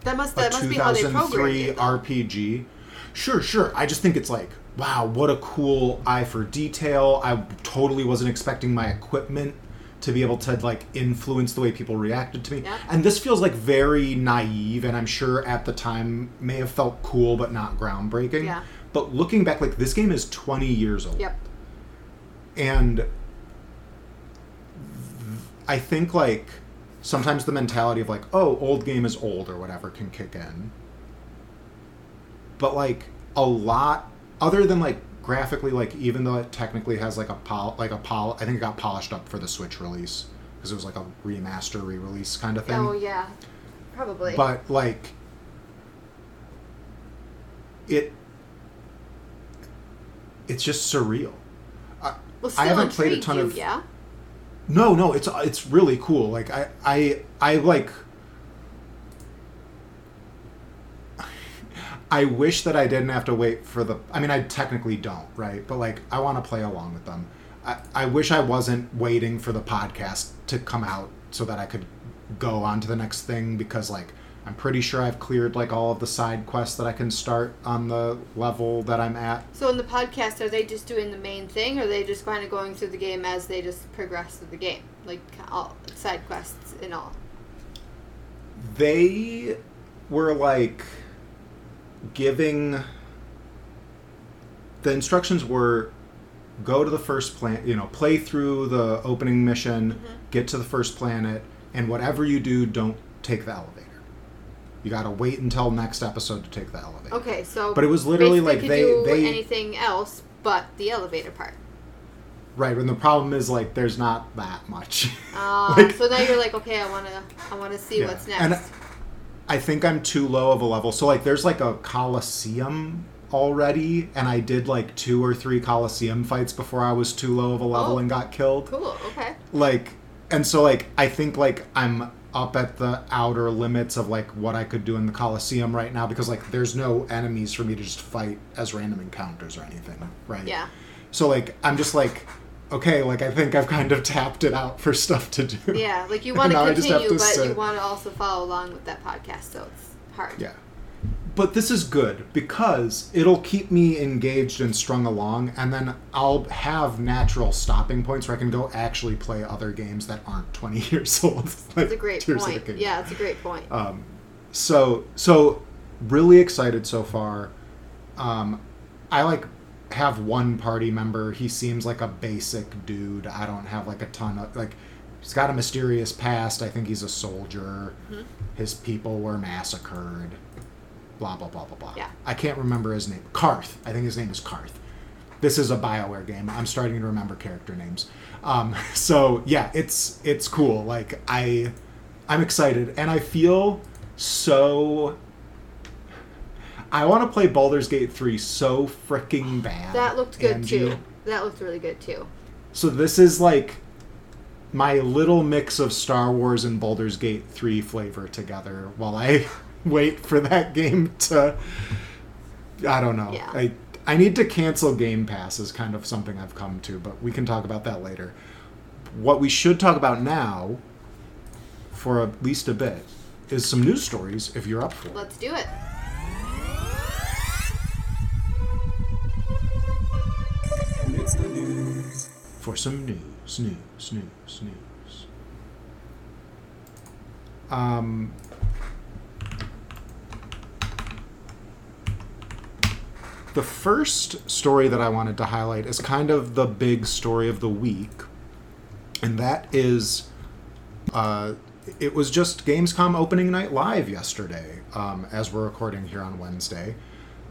That must a that must be how they programmed 2003 it. though. RPG. Sure, sure. I just think it's like, wow, what a cool eye for detail. I totally wasn't expecting my equipment to be able to like influence the way people reacted to me. Yeah. And this feels like very naive and I'm sure at the time may have felt cool but not groundbreaking. Yeah. But looking back like this game is 20 years old Yep. and I think like sometimes the mentality of like oh old game is old or whatever can kick in but like a lot other than like graphically like even though it technically has like a pol like a pol I think it got polished up for the Switch release because it was like a remaster re-release kind of thing Oh yeah. Probably. but like it it's just surreal I, well, I haven't played a ton you, of yeah. No, no, it's it's really cool. Like I I I like I wish that I didn't have to wait for the I mean I technically don't, right? But like I want to play along with them. I, I wish I wasn't waiting for the podcast to come out so that I could go on to the next thing because like I'm pretty sure I've cleared like all of the side quests that I can start on the level that I'm at. So in the podcast, are they just doing the main thing, or are they just kind of going through the game as they just progress through the game, like all side quests and all? they were like giving the instructions were go to the first planet you know play through the opening mission mm-hmm. get to the first planet and whatever you do don't take the elevator you gotta wait until next episode to take the elevator Okay, so But it was literally like they- do they- anything else but the elevator part. right. And the problem is like there's not that much. Uh, Like- so now you're like, okay, I wanna, I wanna see Yeah. what's next. And I think I'm too low of a level. So like there's like a Coliseum already, and I did like two or three Coliseum fights before I was too low of a level Oh. and got killed. cool. Okay. Like and so like I think like I'm up at the outer limits of like what I could do in the Coliseum right now because like there's no enemies for me to just fight as random encounters or anything, right? Yeah. So like I'm just like okay, like I think I've kind of tapped it out for stuff to do. Yeah. Like you want to Now I just have continue, to but you want to also follow along with that podcast, so it's hard. Yeah. But this is good because it'll keep me engaged and strung along, and then I'll have natural stopping points where I can go actually play other games that aren't 20 years old. like That's a great Tears point. Yeah, it's a great point. Um, so, so really excited so far. Um, I like have one party member. He seems like a basic dude. I don't have like a ton of like. He's got a mysterious past. I think he's a soldier. Mm-hmm. His people were massacred. Blah blah blah blah blah. Yeah. I can't remember his name. Carth. I think his name is Carth. This is a Bioware game. I'm starting to remember character names. Um, so yeah, it's it's cool. Like I, I'm excited, and I feel so. I want to play Baldur's Gate 3 so freaking bad. that looked good Angie. too. That looked really good too. So this is like my little mix of Star Wars and Baldur's Gate 3 flavor together while I wait for that game to I don't know. Yeah. I I need to cancel Game Pass is kind of something I've come to, but we can talk about that later. What we should talk about now for at least a bit is some news stories if you're up for it. Let's do it. It's the news. for some news, news, news, news. Um, the first story that I wanted to highlight is kind of the big story of the week, and that is, uh, it was just Gamescom opening night live yesterday, um, as we're recording here on Wednesday.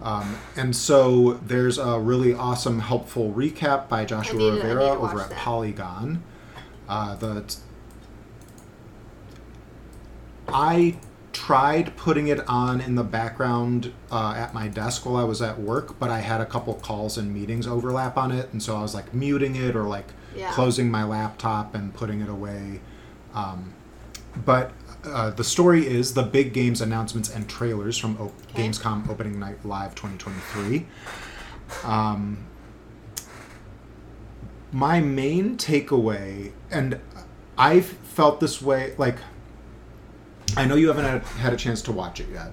Um, and so there's a really awesome, helpful recap by Joshua need Rivera over at that. Polygon. Uh, the I tried putting it on in the background uh, at my desk while I was at work, but I had a couple calls and meetings overlap on it, and so I was like muting it or like Yeah. closing my laptop and putting it away. Um, but uh, the story is the big games announcements and trailers from o- Okay. Gamescom Opening Night Live 2023. Um, my main takeaway, and I've felt this way, like, I know you haven't had, a chance to watch it yet.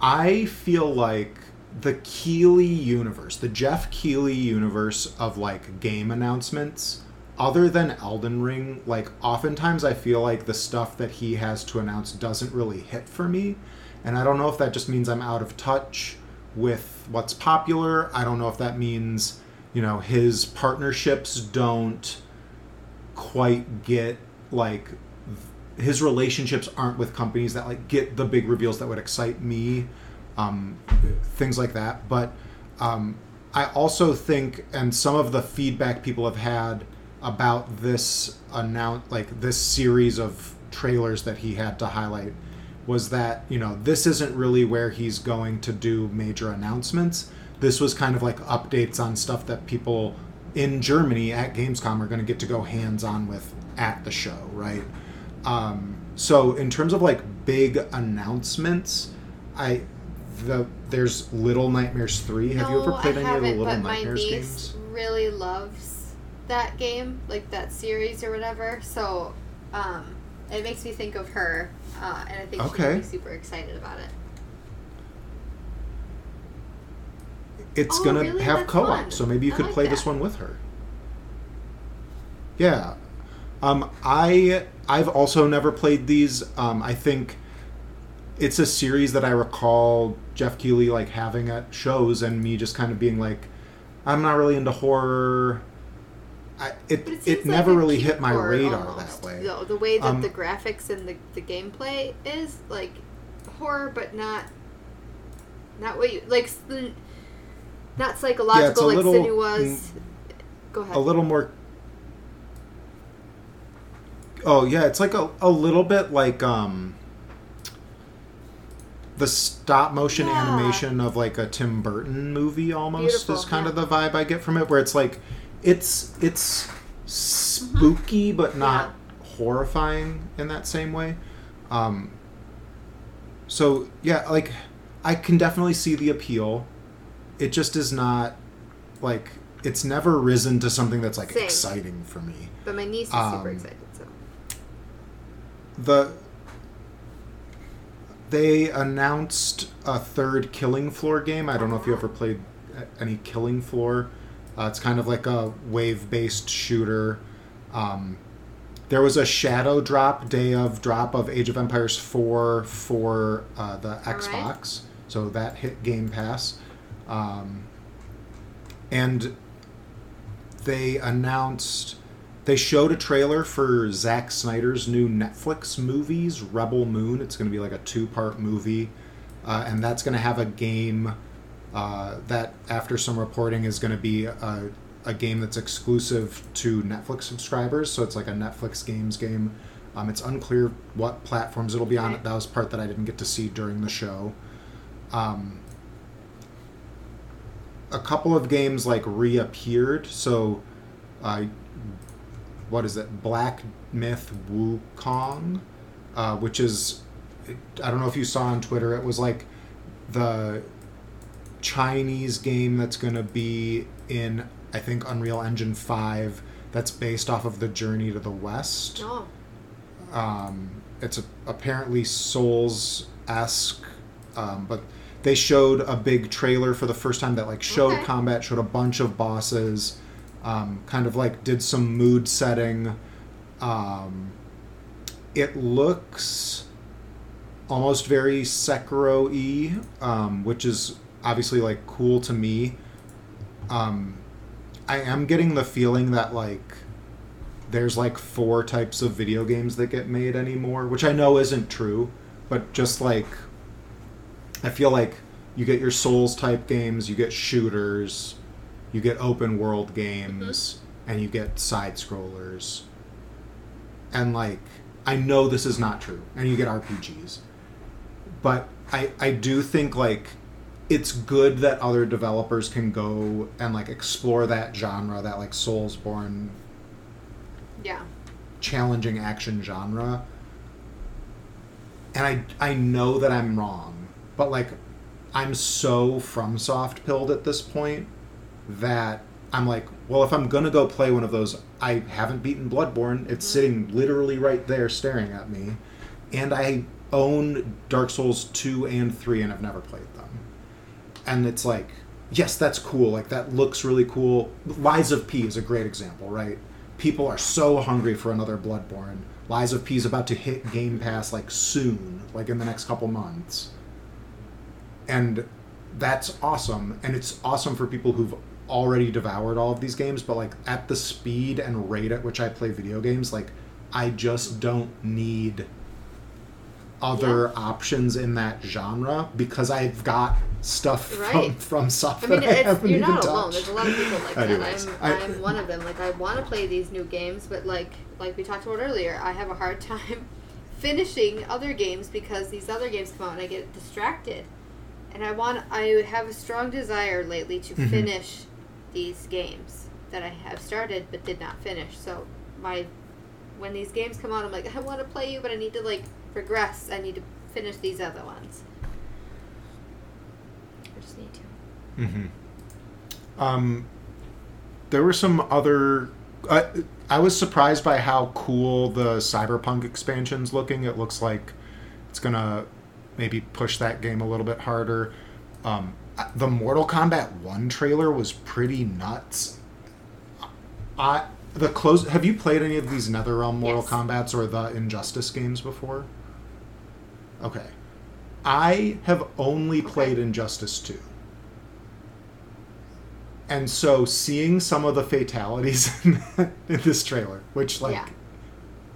I feel like the Keighley universe, the Jeff Keighley universe of like game announcements, other than Elden Ring, like oftentimes I feel like the stuff that he has to announce doesn't really hit for me. And I don't know if that just means I'm out of touch with what's popular. I don't know if that means, you know, his partnerships don't quite get like his relationships aren't with companies that like get the big reveals that would excite me um, things like that. But um, i also think and some of the feedback people have had about this announce like this series of trailers that he had to highlight was that you know this isn't really where he's going to do major announcements. This was kind of like updates on stuff that people in germany at gamescom are going to get to go hands on with at the show right um, so in terms of like big announcements, I the there's Little Nightmares three. Have you ever played I any of the Little but my Nightmares niece games? really loves that game, like that series or whatever. So, um, it makes me think of her, uh, and I think she's Okay. gonna super excited about it. It's Oh, gonna really? have That's co-op, fun. so maybe you I could like play this one with her. Yeah, um, I I've also never played these. Um, I think it's a series that I recall Jeff Keighley like having at shows, and me just kind of being like, I'm not really into horror. I, it But it, seems never really hit my radar almost. that way. The, the way that Um, the graphics and the, the gameplay is like horror, but not not what you like. Not psychological, a like little- was. Go ahead. a little more. Oh yeah, it's like a, a little bit like um. The stop motion Yeah. animation of like a Tim Burton movie almost Beautiful, is kind yeah. of the vibe I get from it, where it's like, it's it's spooky but not horrifying in that same way. Um, so yeah, like I can definitely see the appeal. It just is not like it's never risen to something that's like Same. exciting for me. but my niece is um, super excited. The they announced a third Killing Floor game. I don't know if you ever played any Killing Floor. Uh, it's kind of like a wave-based shooter. Um, there was a shadow drop day of drop of Age of Empires 4 for uh, the Xbox, so that hit Game Pass. Um, and they announced they showed a trailer for Zack Snyder's new Netflix movies, Rebel Moon. It's going to be like a two-part movie, uh, and that's going to have a game uh, that, after some reporting, is going to be a, a game that's exclusive to Netflix subscribers. So it's like a Netflix games game. Um, it's unclear what platforms it'll be on. That was part that I didn't get to see during the show. Um, a couple of games like reappeared. So, uh, what is it? Black Myth Wukong, uh, which is I don't know if you saw on Twitter. It was like the Chinese game that's going to be in I think Unreal Engine five. That's based off of the Journey to the West. oh, Um, it's a, apparently Souls esque, um, but they showed a big trailer for the first time that like showed Okay. combat, showed a bunch of bosses, um, kind of like did some mood setting. Um, it looks almost very Sekiro y, um, which is obviously like cool to me. Um, I am getting the feeling that like there's like four types of video games that get made anymore, which I know isn't true, but just like I feel like you get your Souls type games, you get shooters, you get open world games, mm-hmm. and you get side scrollers. And like I know this is not true, and you get RPGs. But I I do think like it's good that other developers can go and like explore that genre, that like Soulsborne yeah. challenging action genre. And I I know that I'm wrong, but like I'm so FromSoft pilled at this point that I'm like, well, if I'm gonna go play one of those, I haven't beaten Bloodborne. It's mm. sitting literally right there staring at me, and I own Dark Souls two and three, and I've never played them. And it's like, yes, that's cool. Like that looks really cool. Lies of P is a great example, right? People are so hungry for another Bloodborne. Lies of P is about to hit Game Pass like soon, like in the next couple months and that's awesome and it's awesome for people who've already devoured all of these games but like at the speed and rate at which i play video games like i just don't need other options in that genre because i've got stuff Right. from from stuff I mean, that I it's, haven't you're even not alone. touched. There's a lot of people like Anyways, that. I- I'm, I'm one of them. Like, I want to play these new games, but like, like we talked about earlier, I have a hard time finishing other games because these other games come out and I get distracted. And I want, I have a strong desire lately to Mhm. finish these games that I have started but did not finish. So my, when these games come out, I'm like, I want to play you, but I need to like progress. I need to finish these other ones. I just need to. Mm-hmm. Um, there were some other. I I was surprised by how cool the Cyberpunk expansion's looking. It looks like it's gonna maybe push that game a little bit harder. Um, the Mortal Kombat One trailer was pretty nuts. I the close. Have you played any of these NetherRealm Mortal Yes. Kombats or the Injustice games before? Okay, I have only played Injustice Two. And so seeing some of the fatalities in, in this trailer, which like Yeah.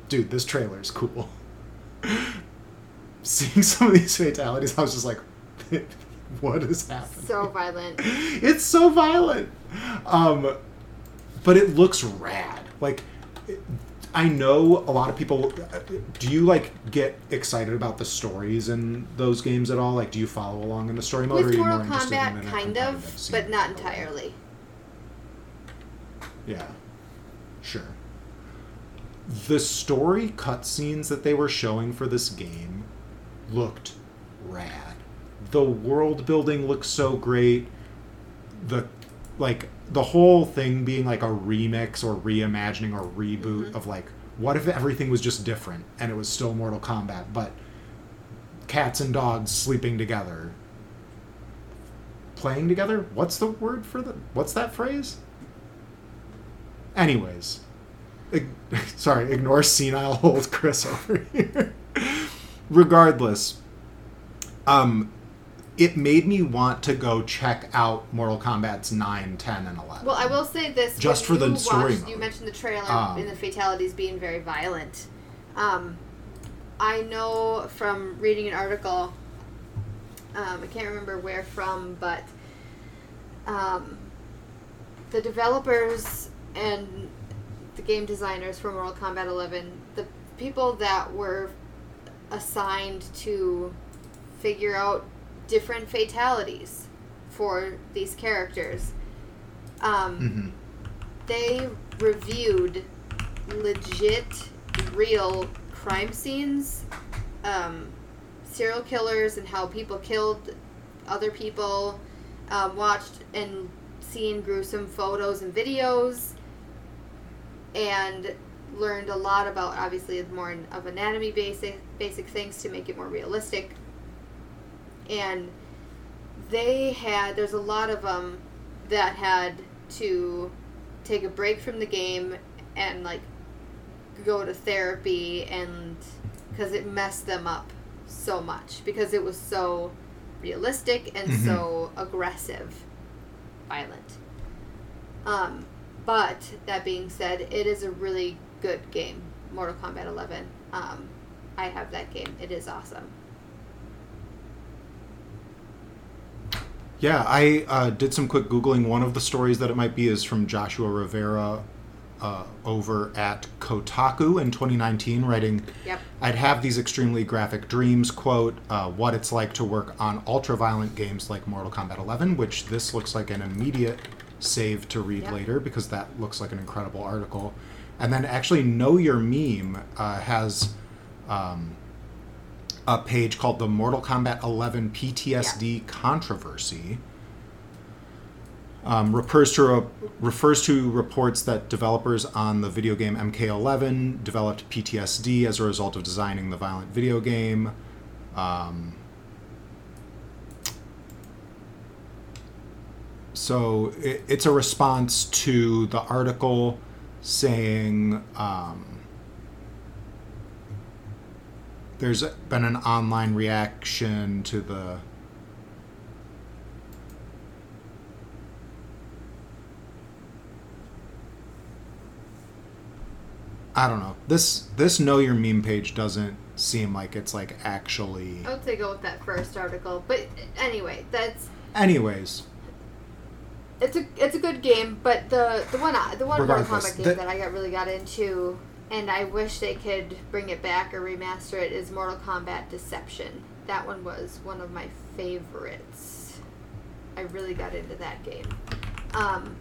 dude, this trailer is cool. seeing some of these fatalities, I was just like what is happening? So violent. it's so violent. Um but it looks rad. Like, it- I know a lot of people. Do you like get excited about the stories in those games at all? Like, do you follow along in the story mode, or are With you Mortal more interested Kombat, kind of, but not entirely. Yeah, sure. The story cutscenes that they were showing for this game looked rad. The world building looks so great. The like the whole thing being like a remix or reimagining or reboot of like what if everything was just different and it was still Mortal Kombat but cats and dogs sleeping together playing together? What's the word for the what's that phrase? Anyways ig- sorry ignore senile old chris over here. Regardless um it made me want to go check out mortal kombat's 9 10 and 11 Well, I will say this: Just for the story watched- You mentioned the trailer Um, and the fatalities being very violent. Um, I know from reading an article. Um, I can't remember where from, but um, the developers and the game designers for Mortal Kombat 11, the people that were assigned to figure out different fatalities for these characters. Um, Mhm. they reviewed legit, real crime scenes, um, serial killers, and how people killed other people. Um, watched and seen gruesome photos and videos, and learned a lot about obviously more of anatomy basic basic things to make it more realistic. And they had there's a lot of them that had to take a break from the game and like go to therapy and because it messed them up so much because it was so realistic and Mhm. so aggressive violent. Um but that being said it is a really good game mortal kombat 11 um i have that game. It is awesome Yeah, I uh, did some quick Googling. One of the stories that it might be is from Joshua Rivera uh, over at Kotaku in 2019, writing, yep I'd have these extremely graphic dreams, quote, uh, what it's like to work on ultra violent games like Mortal Kombat 11, which this looks like an immediate save to read Yep. later because that looks like an incredible article. And then actually, Know Your Meme uh, has um, a page called the Mortal Kombat 11 PTSD Controversy. Um, refers to a, refers to reports that developers on the video game MK11 developed PTSD as a result of designing the violent video game. Um, so it, it's a response to the article saying um, there's been an online reaction to the I don't know. This this know your meme page doesn't seem like it's like actually. i would say go with that first article but anyway that's Anyways, it's a it's a good game, but the the one the one Mortal Regardless, Kombat game the- that I got really got into, and I wish they could bring it back or remaster it is Mortal Kombat Deception. That one was one of my favorites. I really got into that game. Um,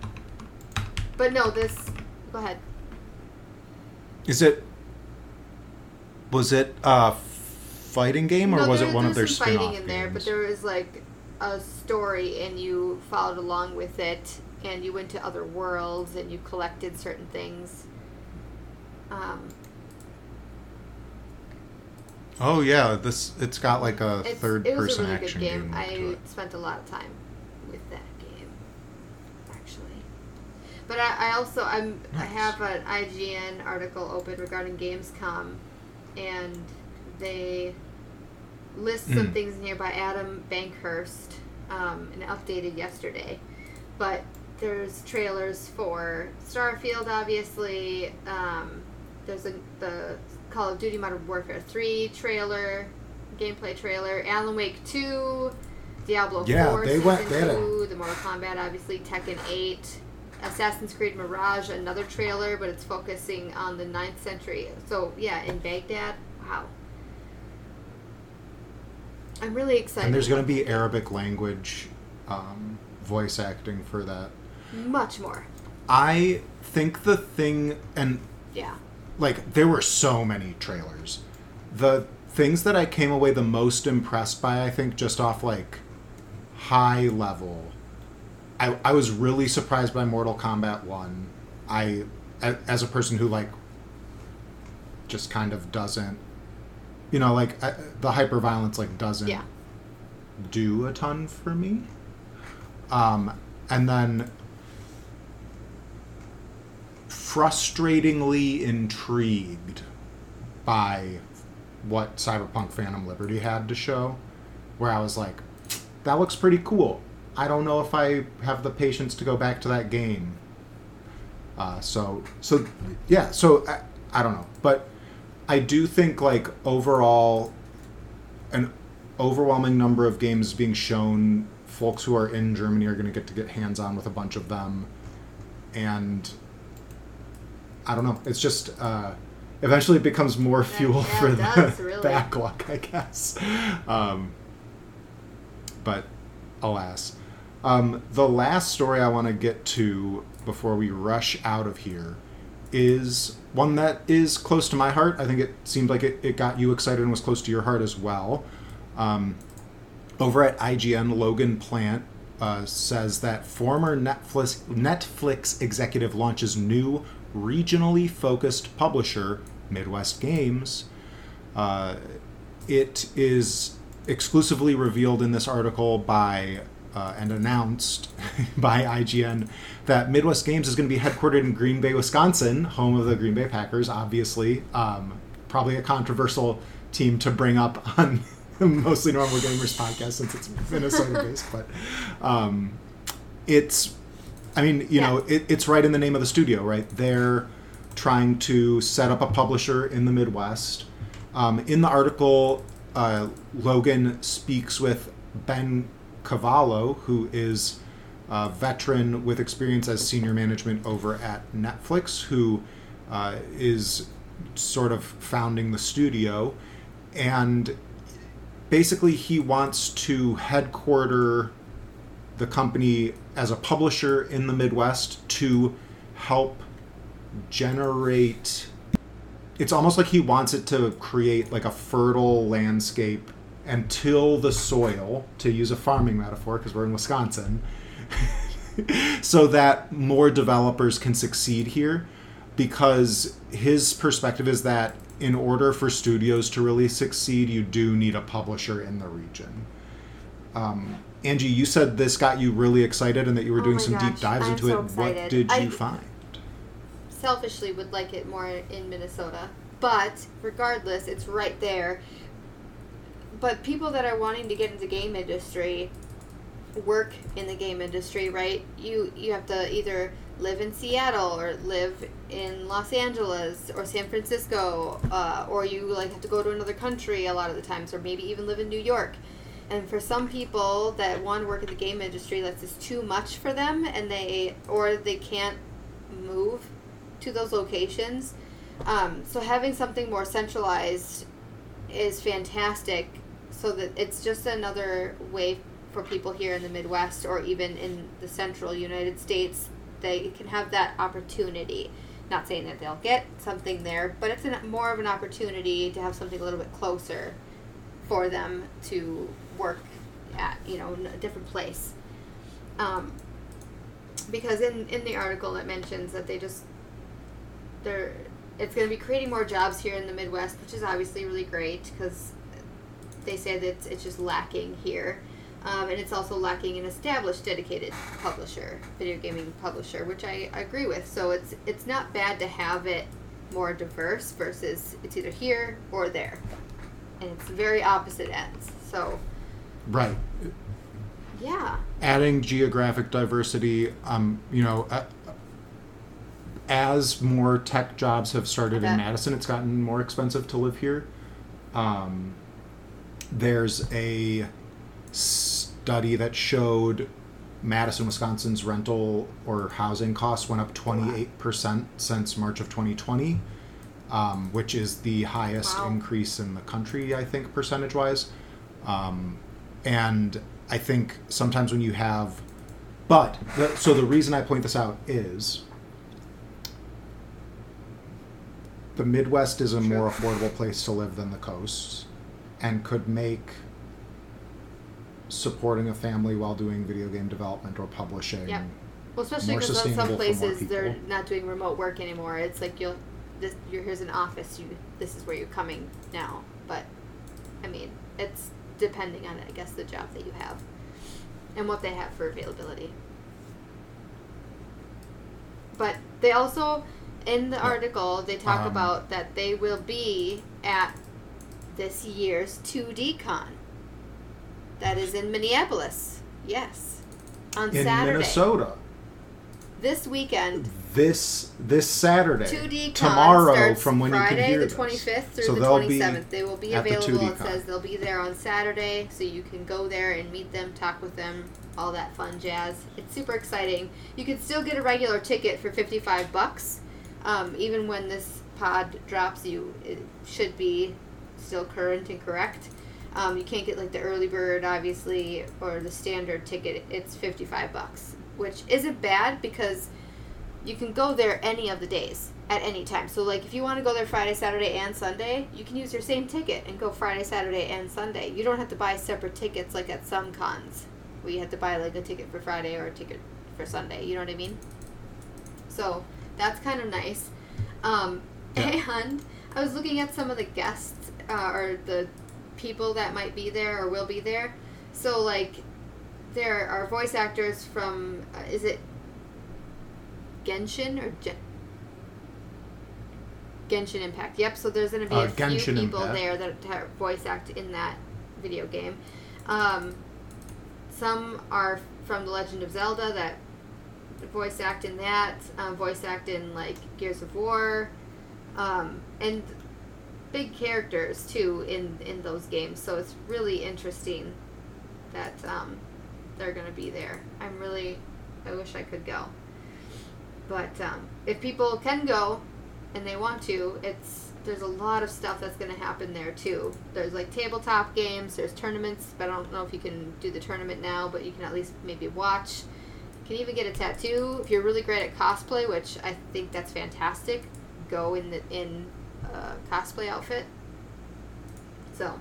but no, this. Go ahead. is it was it a fighting game or no, was there, it one of their spin-off fighting in there, but there was like a story, and you followed along with it, and you went to other worlds, and you collected certain things. Um, Oh yeah, this it's got like a third it was person a really action good game. game. I spent a lot of time with that game, actually. But I, I also I'm I have an IGN article open regarding Gamescom, and they list some Mm. things in here by Adam Bankhurst, um, and updated yesterday. But there's trailers for Starfield, obviously. Um, there's a, the Call of Duty Modern Warfare 3 trailer, gameplay trailer, Alan Wake 2, Diablo Yeah, 4 they went- they had a- the Mortal Kombat, obviously, Tekken 8, Assassin's Creed Mirage, another trailer, but it's focusing on the 9th century. So yeah, in Baghdad. Wow. I'm really excited. And there's going to be Arabic language um, voice acting for that. much more. I think the thing, and Yeah. Like there were so many trailers. The things that I came away the most impressed by, I think, just off like high level, I, I was really surprised by Mortal Kombat 1. I, as a person who like just kind of doesn't, you know, like I, the hyper violence like doesn't Yeah. do a ton for me. Um, and then frustratingly intrigued by what Cyberpunk Phantom Liberty had to show, where I was like, that looks pretty cool. I don't know if I have the patience to go back to that game. Uh, so, so yeah, so I, I don't know, but I do think like overall, an overwhelming number of games being shown. Folks who are in Germany are going to get to get hands on with a bunch of them, and I don't know. It's just uh, eventually it becomes more fuel yeah, for the does, really. backlog, I guess. Um, but alas, um, the last story I want to get to before we rush out of here is one that is close to my heart. I think it seemed like it, it got you excited and was close to your heart as well. Um, over at IGN, Logan Plant uh, says that former Netflix Netflix executive launches new regionally focused publisher Midwest Games. Uh, it is exclusively revealed in this article by uh, and announced by IGN that Midwest Games is going to be headquartered in Green Bay, Wisconsin, home of the Green Bay Packers. Obviously, um, probably a controversial team to bring up on mostly normal gamers podcast since it's Minnesota based, but um, it's. I mean, you know, it, it's right in the name of the studio, right? They're trying to set up a publisher in the Midwest. Um, in the article, uh, Logan speaks with Ben Cavallo, who is a veteran with experience as senior management over at Netflix, who uh, is sort of founding the studio. And basically, he wants to headquarter the company as a publisher in the Midwest to help generate it's almost like he wants it to create like a fertile landscape and till the soil to use a farming metaphor because we're in Wisconsin so that more developers can succeed here because his perspective is that in order for studios to really succeed you do need a publisher in the region. Um, Angie, you said this got you really excited and that you were Oh doing some deep dives I'm into so it. What excited. did I- you find? selfishly would like it more in Minnesota, but regardless, it's right there. But people that are wanting to get into game industry work in the game industry, right? You you have to either live in Seattle or live in Los Angeles or San Francisco, uh, or you like have to go to another country a lot of the times, or maybe even live in New York. And for some people that want to work in the game industry, that's just too much for them, and they or they can't move to those locations. Um, so having something more centralized is fantastic, so that it's just another way for people here in the Midwest or even in the central United States. They can have that opportunity. Not saying that they'll get something there, but it's an, more of an opportunity to have something a little bit closer for them to work at, you know, a different place. Um, because in, in the article it mentions that they just they're it's going to be creating more jobs here in the Midwest, which is obviously really great because they say that it's, it's just lacking here. Um, and it's also lacking an established dedicated publisher, video gaming publisher, which I, I agree with. So it's it's not bad to have it more diverse versus it's either here or there, and it's very opposite ends. So Right. yeah, Adding geographic diversity, um, you know, uh, as more tech jobs have started in Madison, it's gotten more expensive to live here. Um, there's a study that showed Madison, Wisconsin's rental or housing costs went up 28% since March of 2020, um, which is the highest Wow. increase in the country, I think, percentage wise. Um, and I think sometimes when you have, but the, so the reason I point this out is the Midwest is a more affordable place to live than the coast and could make supporting a family while doing video game development or publishing. Yep. Well, especially because some places they're not doing remote work anymore. It's like you'll, this, you're here's an office. You this is where you're coming now. But, I mean, it's depending on I guess the job that you have, and what they have for availability. But they also, in the article, they talk Um, about that they will be at this year's 2D Con. That is in Minneapolis. Yes. On in Saturday. Minnesota This weekend, this this Saturday 2D Con tomorrow from when Friday you can hear the this. 25th through So the they'll be 27th. They will be the available. It says they'll be there on Saturday, so you can go there and meet them, talk with them, all that fun jazz. It's super exciting. You can still get a regular ticket for 55 bucks. Um, even when this pod drops, you it should be still current and correct. Um, you can't get like the early bird, obviously, or the standard ticket. It's 55 bucks, which isn't bad because you can go there any of the days at any time. So like if you want to go there Friday, Saturday, and Sunday, you can use your same ticket and go Friday, Saturday, and Sunday. You don't have to buy separate tickets like at some cons. Where you have to buy like a ticket for Friday or a ticket for Sunday. You know what I mean? So that's kind of nice. Um, Yeah. And I was looking at some of the guests uh, or the people that might be there or will be there. So like there are voice actors from uh, is it Genshin or Gen- Genshin Impact. Yep. So there's going to be Uh, a few people Impact. there that ha- voice act in that video game. Um, some are from The Legend of Zelda that voice act in that, um, voice act in like Gears of War, um, and big characters too in in those games. So it's really interesting that um, they're gonna be there. I'm really, I wish I could go, but um, if people can go and they want to, it's there's a lot of stuff that's going to happen there too. There's like tabletop games, there's tournaments, but I don't know if you can do the tournament now, but you can at least maybe watch. You can even get a tattoo if you're really great at cosplay, which I think that's fantastic. Go in the in cosplay outfit. So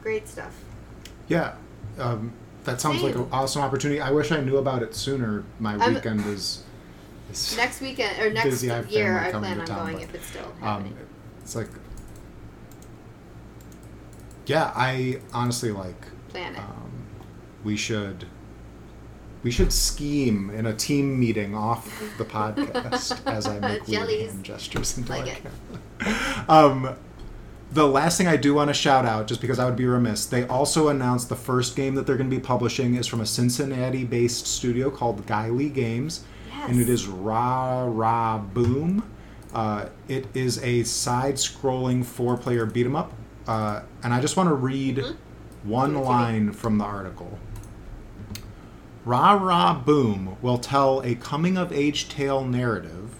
great stuff. Yeah, um, that sounds like an awesome opportunity. I wish I knew about it sooner. My I'm- weekend is. is Next weekend or next year, I plan on town, going but, if it's still um, happening. it's like. Yeah, I honestly like. plan it. Um, we should. We should scheme in a team meeting off the podcast as I make weird hand gestures into Like our it. Um, the last thing I do want to shout out, just because I would be remiss, they also announced the first game that they're going to be publishing is from a Cincinnati-based studio called Guiley Games, and it is Ra Ra Boom. Uh, it is a side-scrolling four-player beat 'em up, uh, and I just want to read Mhm. one line from the article. Ra Ra Boom will tell a coming of age tale narrative.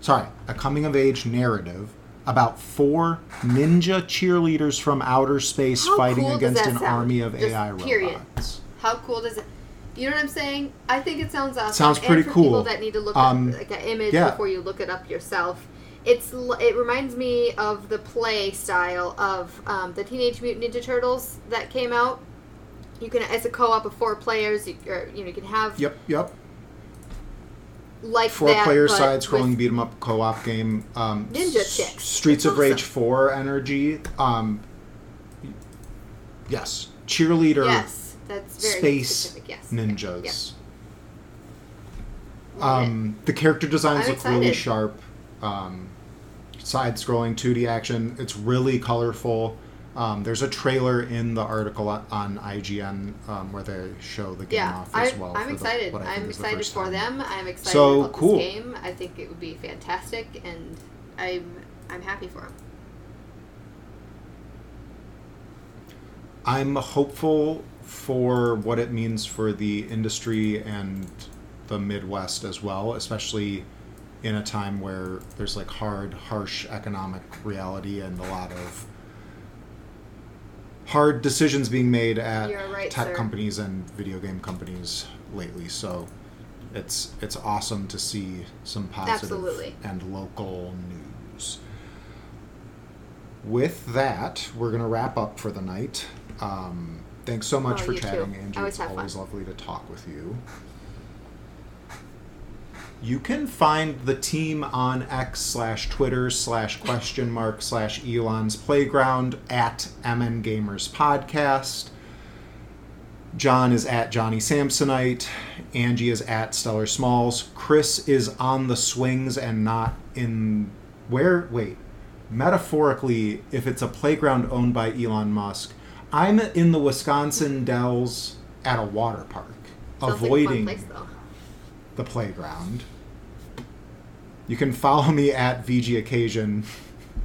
Sorry, a coming of age narrative about four ninja cheerleaders from outer space How fighting cool against an sound? army of Just AI period. robots. How cool does it? You know what I'm saying? I think it sounds awesome. Sounds And pretty for cool. People that need to look Um, up like an image yeah. before you look it up yourself. It's it reminds me of the play style of um, the Teenage Mutant Ninja Turtles that came out. You can as a co-op of four players. You, or, you know you can have Yep, yep. Like Four that, player side scrolling beat 'em up co op game. Um, Ninja S- chicks. Streets That's of Rage 4 energy. Um, yes. Cheerleader Yes, that's very space specific. Yes. ninjas. Yep. Love it. Um, the character designs I'm look really sharp. Um, side scrolling 2D action. It's really colorful. Um, there's a trailer in the article on, IGN um, where they show the game Yeah, off I, as well. I'm the- excited. I think I'm is the excited for time. them. I'm excited So, about cool. this game. I think it would be fantastic, and I'm I'm happy for them. I'm hopeful for what it means for the industry and the Midwest as well, especially in a time where there's like hard, harsh economic reality and a lot of hard decisions being made at right, tech sir. companies and video game companies lately. So it's it's awesome to see some positive Absolutely. and local news. With that, we're gonna wrap up for the night. Um, thanks so much Oh, for you too. chatting, Angie. Always it's have fun. always lovely to talk with you. You can find the team on X slash Twitter slash question mark slash Elon's Playground at MN Gamers Podcast. Jon is at Johnny Samsonite. Angie is at Stellar Smalls. Chris is on the swings and not in where? Wait. Metaphorically, if it's a playground owned by Elon Musk, I'm in the Wisconsin Dells at a water park, Sounds avoiding like a fun place, though. The playground. You can follow me at VG Occasion,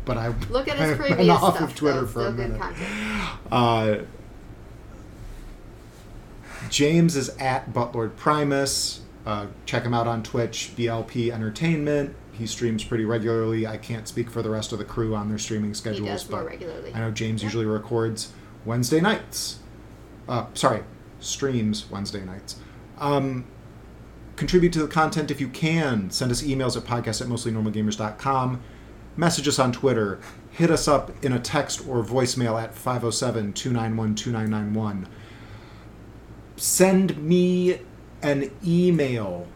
but I Look at his previous off stuff. of Twitter though. for a minute. Uh, James is at Buttlord Primus. Uh, check him out on Twitch, BLP Entertainment. He streams pretty regularly. I can't speak for the rest of the crew on their streaming He schedules, but. I know James Yeah. usually records Wednesday nights. Uh, sorry, streams Wednesday nights. Um, contribute to the content if you can. Send us emails at podcast at mostlynormalgamers.com. Message us on Twitter. Hit us up in a text or voicemail at 507 291 2991. Send me an email.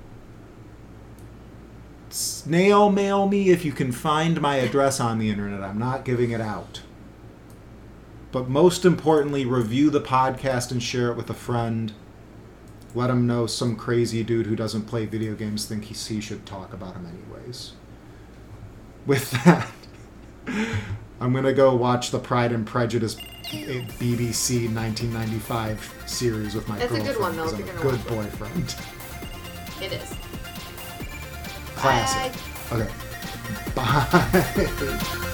Snail mail me if you can find my address on the internet. I'm not giving it out. But most importantly, review the podcast and share it with a friend. Let him know some crazy dude who doesn't play video games think he, should talk about him anyways. With that, I'm gonna go watch the Pride and Prejudice BBC 1995 series with my boyfriend. That's a girlfriend. good one, though, 'cause if I'm you're a gonna good watch it. boyfriend. It is. Classic. Okay. Bye.